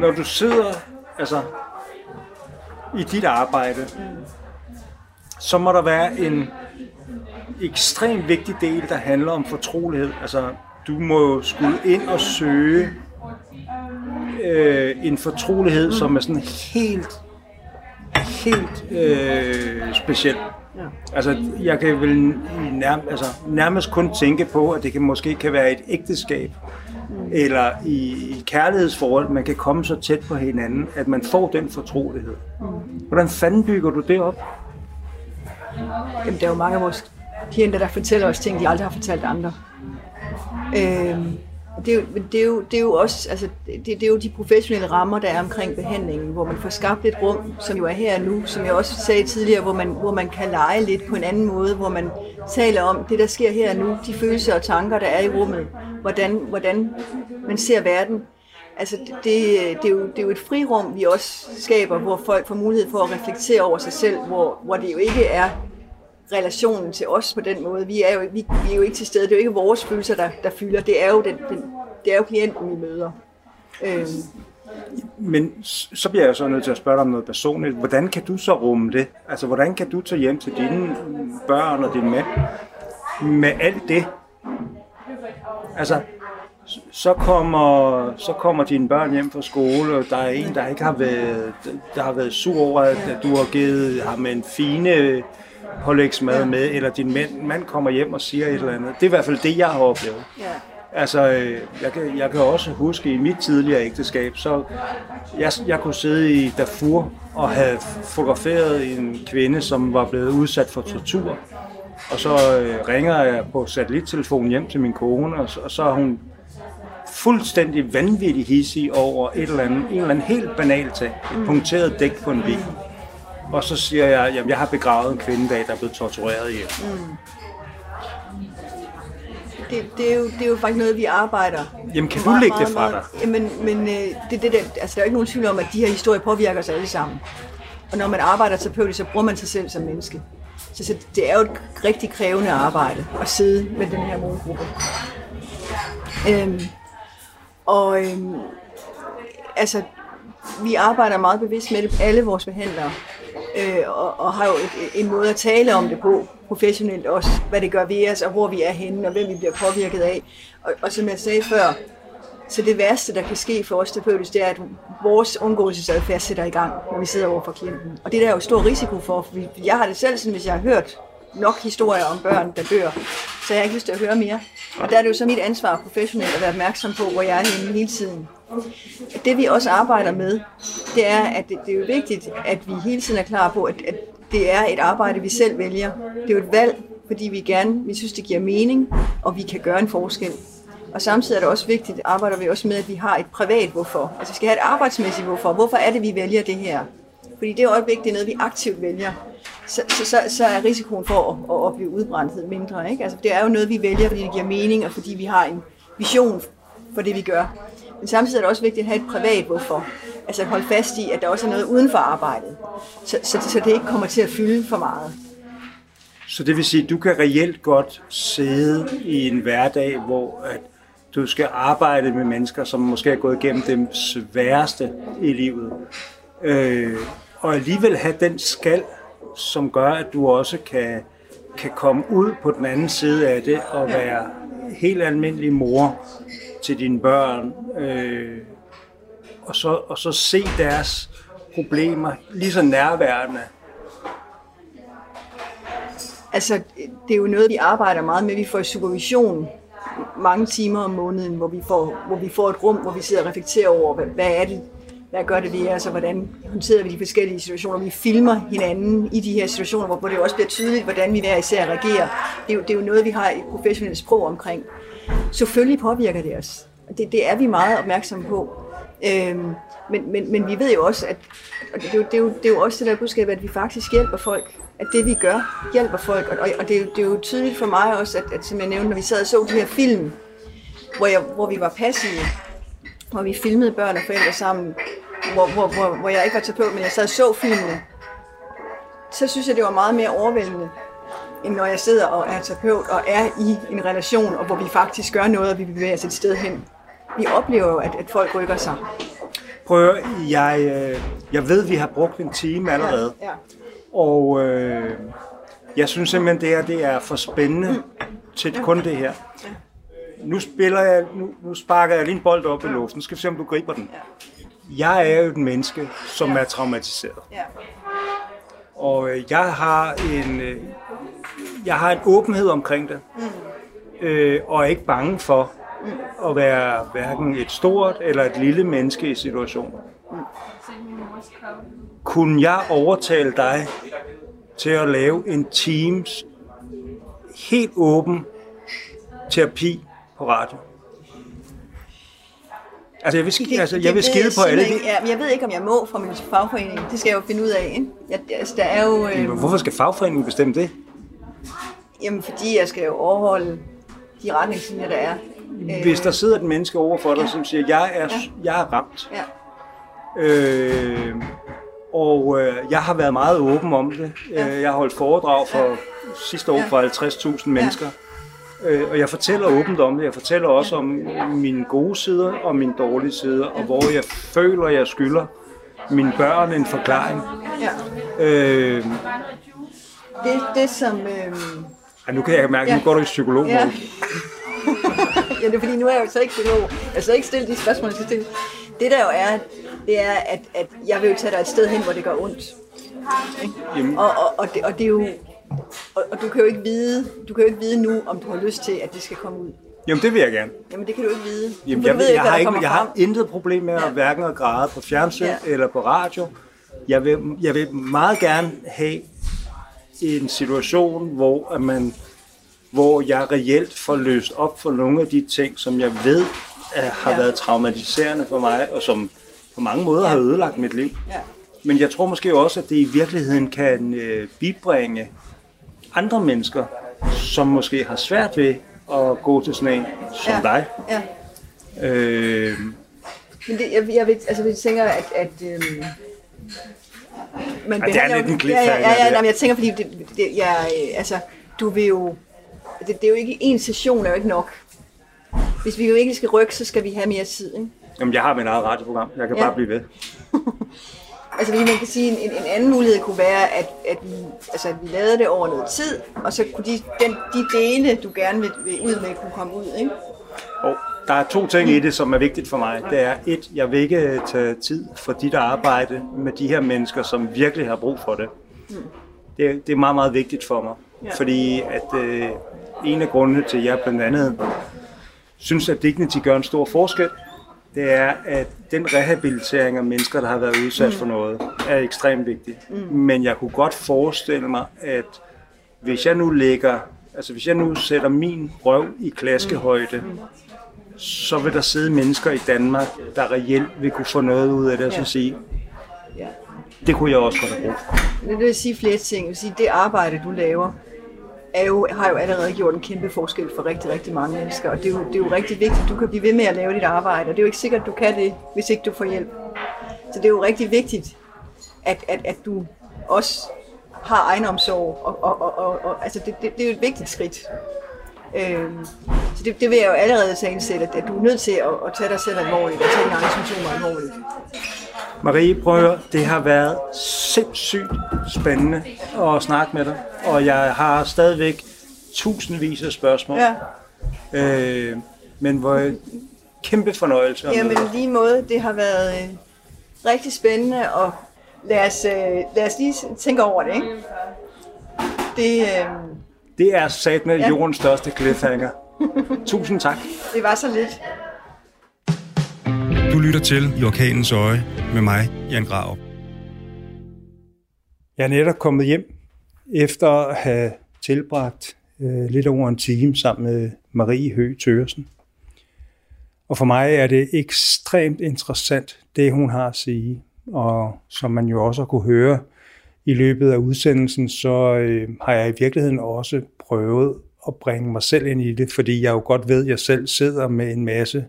når du sidder altså, i dit arbejde, så må der være en ekstremt vigtig del, der handler om fortrolighed. Altså, du må skulle ind og søge øh, en fortrolighed, som er sådan helt, helt øh, speciel. Ja. Altså, jeg kan vel nærm, altså, nærmest kun tænke på, at det kan måske kan være et ægteskab, mm. eller i, i kærlighedsforhold, man kan komme så tæt på hinanden, at man får den fortrolighed. Mm. Hvordan fanden bygger du det op? Jamen, der er jo mange af vores klienter, der fortæller os ting, de aldrig har fortalt andre. Øh, det, er jo, det, er jo, det er jo også altså, det, det er jo de professionelle rammer, der er omkring behandlingen, hvor man får skabt et rum, som jo er her nu, som jeg også sagde tidligere, hvor man, hvor man kan lege lidt på en anden måde, hvor man taler om det, der sker her nu, de følelser og tanker, der er i rummet, hvordan, hvordan man ser verden. Altså, det, det, er jo, det er jo et frirum, vi også skaber, hvor folk får mulighed for at reflektere over sig selv, hvor, hvor det jo ikke er relationen til os på den måde. Vi er jo, vi, vi er jo ikke til stede. Det er jo ikke vores følelser, der, der fylder. Det er jo, den, den, det er jo klienten, vi møder. Øhm. Men så bliver jeg så nødt til at spørge dig om noget personligt. Hvordan kan du så rumme det? Altså, hvordan kan du tage hjem til dine børn og din mænd med alt det? Altså, så kommer, så kommer dine børn hjem fra skole, og der er en, der ikke har været, der har været sur over, at du har givet ham en fine pålægsmad med, eller din mand, mand kommer hjem og siger et eller andet. Det er i hvert fald det, jeg har oplevet. Ja. Altså, øh, jeg kan, jeg kan også huske i mit tidligere ægteskab, så jeg, jeg kunne sidde i Darfur og have fotograferet en kvinde, som var blevet udsat for tortur. Og så øh, ringer jeg på satellittelefonen hjem til min kone, og, og så er hun fuldstændig vanvittig hissig over et eller andet, en eller anden helt banal ting. Et punkteret dæk på en bil. Og så siger jeg, at jeg har begravet en kvinde bag, der er blevet tortureret ihjel. Mm. Det, det, er jo, det er jo faktisk noget, vi arbejder Jamen, kan du lægge det fra dig? Jamen, men øh, det, det, det, altså, der er jo ikke nogen tvivl om, at de her historier påvirker os alle sammen. Og når man arbejder terapeutisk, så bruger man sig selv som menneske. Så, så det er jo et rigtig krævende arbejde at sidde med den her målgruppe. Øhm, og øhm, altså, vi arbejder meget bevidst med det, alle vores behandlere øh, og, og har jo et, en måde at tale om det på, professionelt også, hvad det gør ved os, og hvor vi er henne, og hvem vi bliver påvirket af. Og, og som jeg sagde før, så det værste, der kan ske for os terapeutisk, det er, at vores undgåelsesadfærd sætter i gang, når vi sidder over for klienten. Og det der er der jo stor risiko for, for jeg har det selv sådan, hvis jeg har hørt nok historier om børn, der dør, så jeg har ikke lyst til at høre mere. Og der er det jo så mit ansvar professionelt at være opmærksom på, hvor jeg er henne hele tiden. Det vi også arbejder med, det er, at det, det er jo vigtigt, at vi hele tiden er klar på, at, at det er et arbejde, vi selv vælger. Det er jo et valg, fordi vi gerne, vi synes, det giver mening, og vi kan gøre en forskel. Og samtidig er det også vigtigt, arbejder vi også med, at vi har et privat hvorfor. Altså vi skal have et arbejdsmæssigt hvorfor. Hvorfor er det, vi vælger det her? Fordi det er også vigtigt, noget vi aktivt vælger. Så, så, så, så er risikoen for at, at opleve udbrændthed mindre. Ikke? Altså, det er jo noget, vi vælger, fordi det giver mening, og fordi vi har en vision for det, vi gør. Men samtidig er det også vigtigt at have et privat hvorfor. Altså at holde fast i, at der også er noget uden for arbejdet. Så, så, så det ikke kommer til at fylde for meget. Så det vil sige, at du kan reelt godt sidde i en hverdag, hvor at du skal arbejde med mennesker, som måske er gået igennem det sværeste i livet. Øh, og alligevel have den skal, som gør, at du også kan, kan komme ud på den anden side af det og være helt almindelig mor til dine børn, øh, og, så, og så se deres problemer lige så nærværende. Altså, det er jo noget, vi arbejder meget med. Vi får supervision mange timer om måneden, hvor vi får, hvor vi får et rum, hvor vi sidder og reflekterer over, hvad, hvad er det, hvad gør det ved os, altså, og hvordan håndterer vi de forskellige situationer. Vi filmer hinanden i de her situationer, hvor, hvor det også bliver tydeligt, hvordan vi hver især reagerer. Det er, jo, det er jo noget, vi har et professionelt sprog omkring. Selvfølgelig påvirker det os. Det, det er vi meget opmærksomme på. Øhm, men, men, men vi ved jo også, at og det, er jo, det, er jo, det er jo også det der budskab, at vi faktisk hjælper folk. At det vi gør, hjælper folk. Og, og det, er jo, det er jo tydeligt for mig også, at, at som jeg nævnte, når vi sad og så de her film, hvor, jeg, hvor vi var passive, hvor vi filmede børn og forældre sammen, hvor, hvor, hvor, hvor jeg ikke var terapeut, men jeg sad og så filmene, så synes jeg, det var meget mere overvældende, end når jeg sidder og er terapeut og er i en relation, og hvor vi faktisk gør noget, og vi bevæger os et sted hen. Vi oplever jo, at, at folk rykker sig. Prøv jeg, øh, jeg ved, at vi har brugt en time allerede. Ja, ja. Og øh, jeg synes simpelthen, det her det er for spændende mm. til ja. kun det her. Ja. Nu spiller jeg, nu, nu sparker jeg lige en bold op i luften. Skal vi se, om du griber den. Jeg er jo et menneske, som er traumatiseret. Og øh, jeg har en, øh, jeg har en åbenhed omkring det, mm. øh, og er ikke bange for mm. at være hverken et stort eller et lille menneske i situationen. Mm. Kunne jeg overtale dig til at lave en Teams helt åben terapi på radio? Altså, jeg vil, sk- altså, jeg vil skide på alle. Ja, men jeg ved ikke, om jeg må fra min fagforening. Det skal jeg jo finde ud af. Ikke? Jeg, altså, der er jo... Øh, Hvorfor skal fagforeningen bestemme det? jamen, fordi jeg skal jo overholde de retningslinjer, der er. Hvis der sidder et menneske over for dig, som siger, jeg er, jeg er ramt, Ja, øh, og øh, jeg har været meget åben om det. Øh, jeg har holdt foredrag for sidste år for 50.000 mennesker. Øh, og jeg fortæller åbent om det. Jeg fortæller også om mine gode sider og mine dårlige sider, og hvor jeg føler, jeg skylder mine børn en forklaring. ja. Øh, Det, det som... Øh, ja, nu kan jeg mærke, at nu Ja. går du i psykolog. ja. ja, det er fordi, nu er jeg jo så ikke psykolog. Jeg skal ikke stille de spørgsmål, jeg skal stille. Det der jo er, det er, at, at jeg vil jo tage dig et sted hen, hvor det gør ondt. Jamen, Og, og, og, det, og det er jo... Og, og du kan jo ikke vide, du kan jo ikke vide nu, om du har lyst til, at det skal komme ud. jamen, det vil jeg gerne. Jamen, det kan du ikke vide. Jamen, jeg, ved, jeg, hvad har ikke, jeg har intet problem med at Ja. hverken at græde på fjernsyn Ja. eller på radio. Jeg vil, jeg vil meget gerne have en situation, hvor, at man, hvor jeg reelt får løst op for nogle af de ting, som jeg ved at har Ja. været traumatiserende for mig, og som på mange måder har ødelagt mit liv. Ja. Men jeg tror måske også, at det i virkeligheden kan øh, bibringe andre mennesker, som måske har svært ved at gå til sådan en som Ja. dig. Ja. Øh, Men det, jeg, jeg, ved, altså, jeg tænker, at... at øhm, man Ja, det er lidt en Ja, cliffhanger, ja, ja, ja der. nej, men jeg tænker, fordi det, det, jeg, øh, altså, du vil jo... Det, det er jo ikke... En session er jo ikke nok. Hvis vi jo ikke skal rykke, så skal vi have mere tid, ikke? Jamen, jeg har mit eget radioprogram. Jeg kan Ja. bare blive ved. Altså, man kan sige, en, en anden mulighed kunne være, at, at, vi, altså, at vi lavede det over noget tid, og så kunne de, den, de dele, du gerne vil, vil ud med, kunne komme ud, ikke? Og der er to ting i det, som er vigtigt for mig. Det er et, jeg vil ikke tage tid for dit arbejde med de her mennesker, som virkelig har brug for det. Det, er- det er meget, meget vigtigt for mig. Ja. Fordi at øh, en af grundene til, at jeg blandt andet synes, at Dignity gør en stor forskel, det er, at den rehabilitering af mennesker, der har været udsat for noget, er ekstremt vigtig. Men jeg kunne godt forestille mig, at hvis jeg nu lægger, altså hvis jeg nu sætter min røv i klaskehøjde, så vil der sidde mennesker i Danmark, der reelt vil kunne få noget ud af det, og så sige, Ja. det kunne jeg også godt have brug for. Det vil sige flere ting. Jeg vil sige, det arbejde, du laver, er jo, har jo allerede gjort en kæmpe forskel for rigtig, rigtig mange mennesker. Og det er, jo, det er jo rigtig vigtigt, at du kan blive ved med at lave dit arbejde. Og det er jo ikke sikkert, at du kan det, hvis ikke du får hjælp. Så det er jo rigtig vigtigt, at, at, at du også har egenomsorg. Og, og, og, og, og altså det, det, det er jo et vigtigt skridt. Øhm, så det, det vil jeg jo allerede tage indsætte, at, at du er nødt til at, at tage dig selv alvorligt og tage dine egne symptomer alvorligt. Marie, prøv at høre, det har været sindssygt spændende at snakke med dig, og jeg har stadigvæk tusindvis af spørgsmål. Ja. Øh, men hvor kæmpe fornøjelse. Jamen lige måde, det har været øh, rigtig spændende, og lad os, øh, lad os lige tænke over det, ikke? Det, øh, Det er sat med Ja. jordens største cliffhanger. Tusind tak. det var så lidt. Du lytter til I Orkanens Øje med mig, Jan Grav. Jeg er netop kommet hjem efter at have tilbragt øh, lidt over en time sammen med Marie Høgh Tøresen. Og for mig er det ekstremt interessant, det hun har at sige. Og som man jo også har kunne høre i løbet af udsendelsen, så øh, har jeg i virkeligheden også prøvet at bringe mig selv ind i det, fordi jeg jo godt ved, at jeg selv sidder med en masse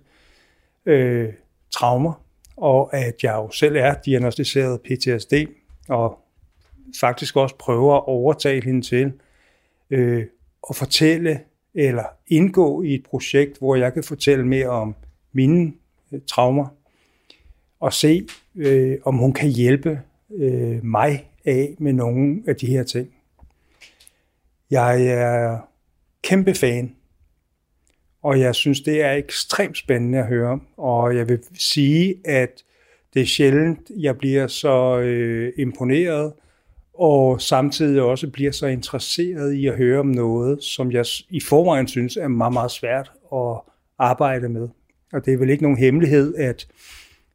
øh, traumer, og at jeg jo selv er diagnostiseret PTSD, og faktisk også prøver at overtale hende til øh, at fortælle eller indgå i et projekt, hvor jeg kan fortælle mere om mine øh, traumer, og se, øh, om hun kan hjælpe øh, mig af med nogle af de her ting. Jeg er kæmpe fan, og jeg synes, det er ekstremt spændende at høre og jeg vil sige, at det er sjældent, jeg bliver så øh, imponeret, og samtidig også bliver så interesseret i at høre om noget, som jeg i forvejen synes er meget, meget svært at arbejde med. Og det er vel ikke nogen hemmelighed, at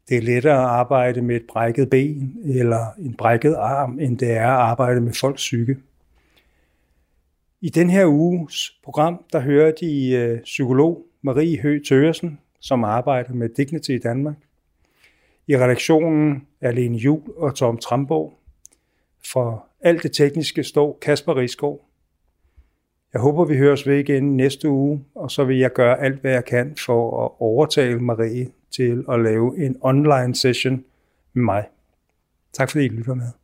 det er lettere at arbejde med et brækket ben eller en brækket arm, end det er at arbejde med folks psyke. I den her uges program, der hører de øh, psykolog Marie Høgh Tøresen, som arbejder med Dignity i Danmark. I redaktionen er Lene Jul og Tom Tramborg. For alt det tekniske står Kasper Rigsgaard. Jeg håber, vi høres ved igen næste uge, og så vil jeg gøre alt, hvad jeg kan for at overtale Marie til at lave en online session med mig. Tak fordi I lytter med.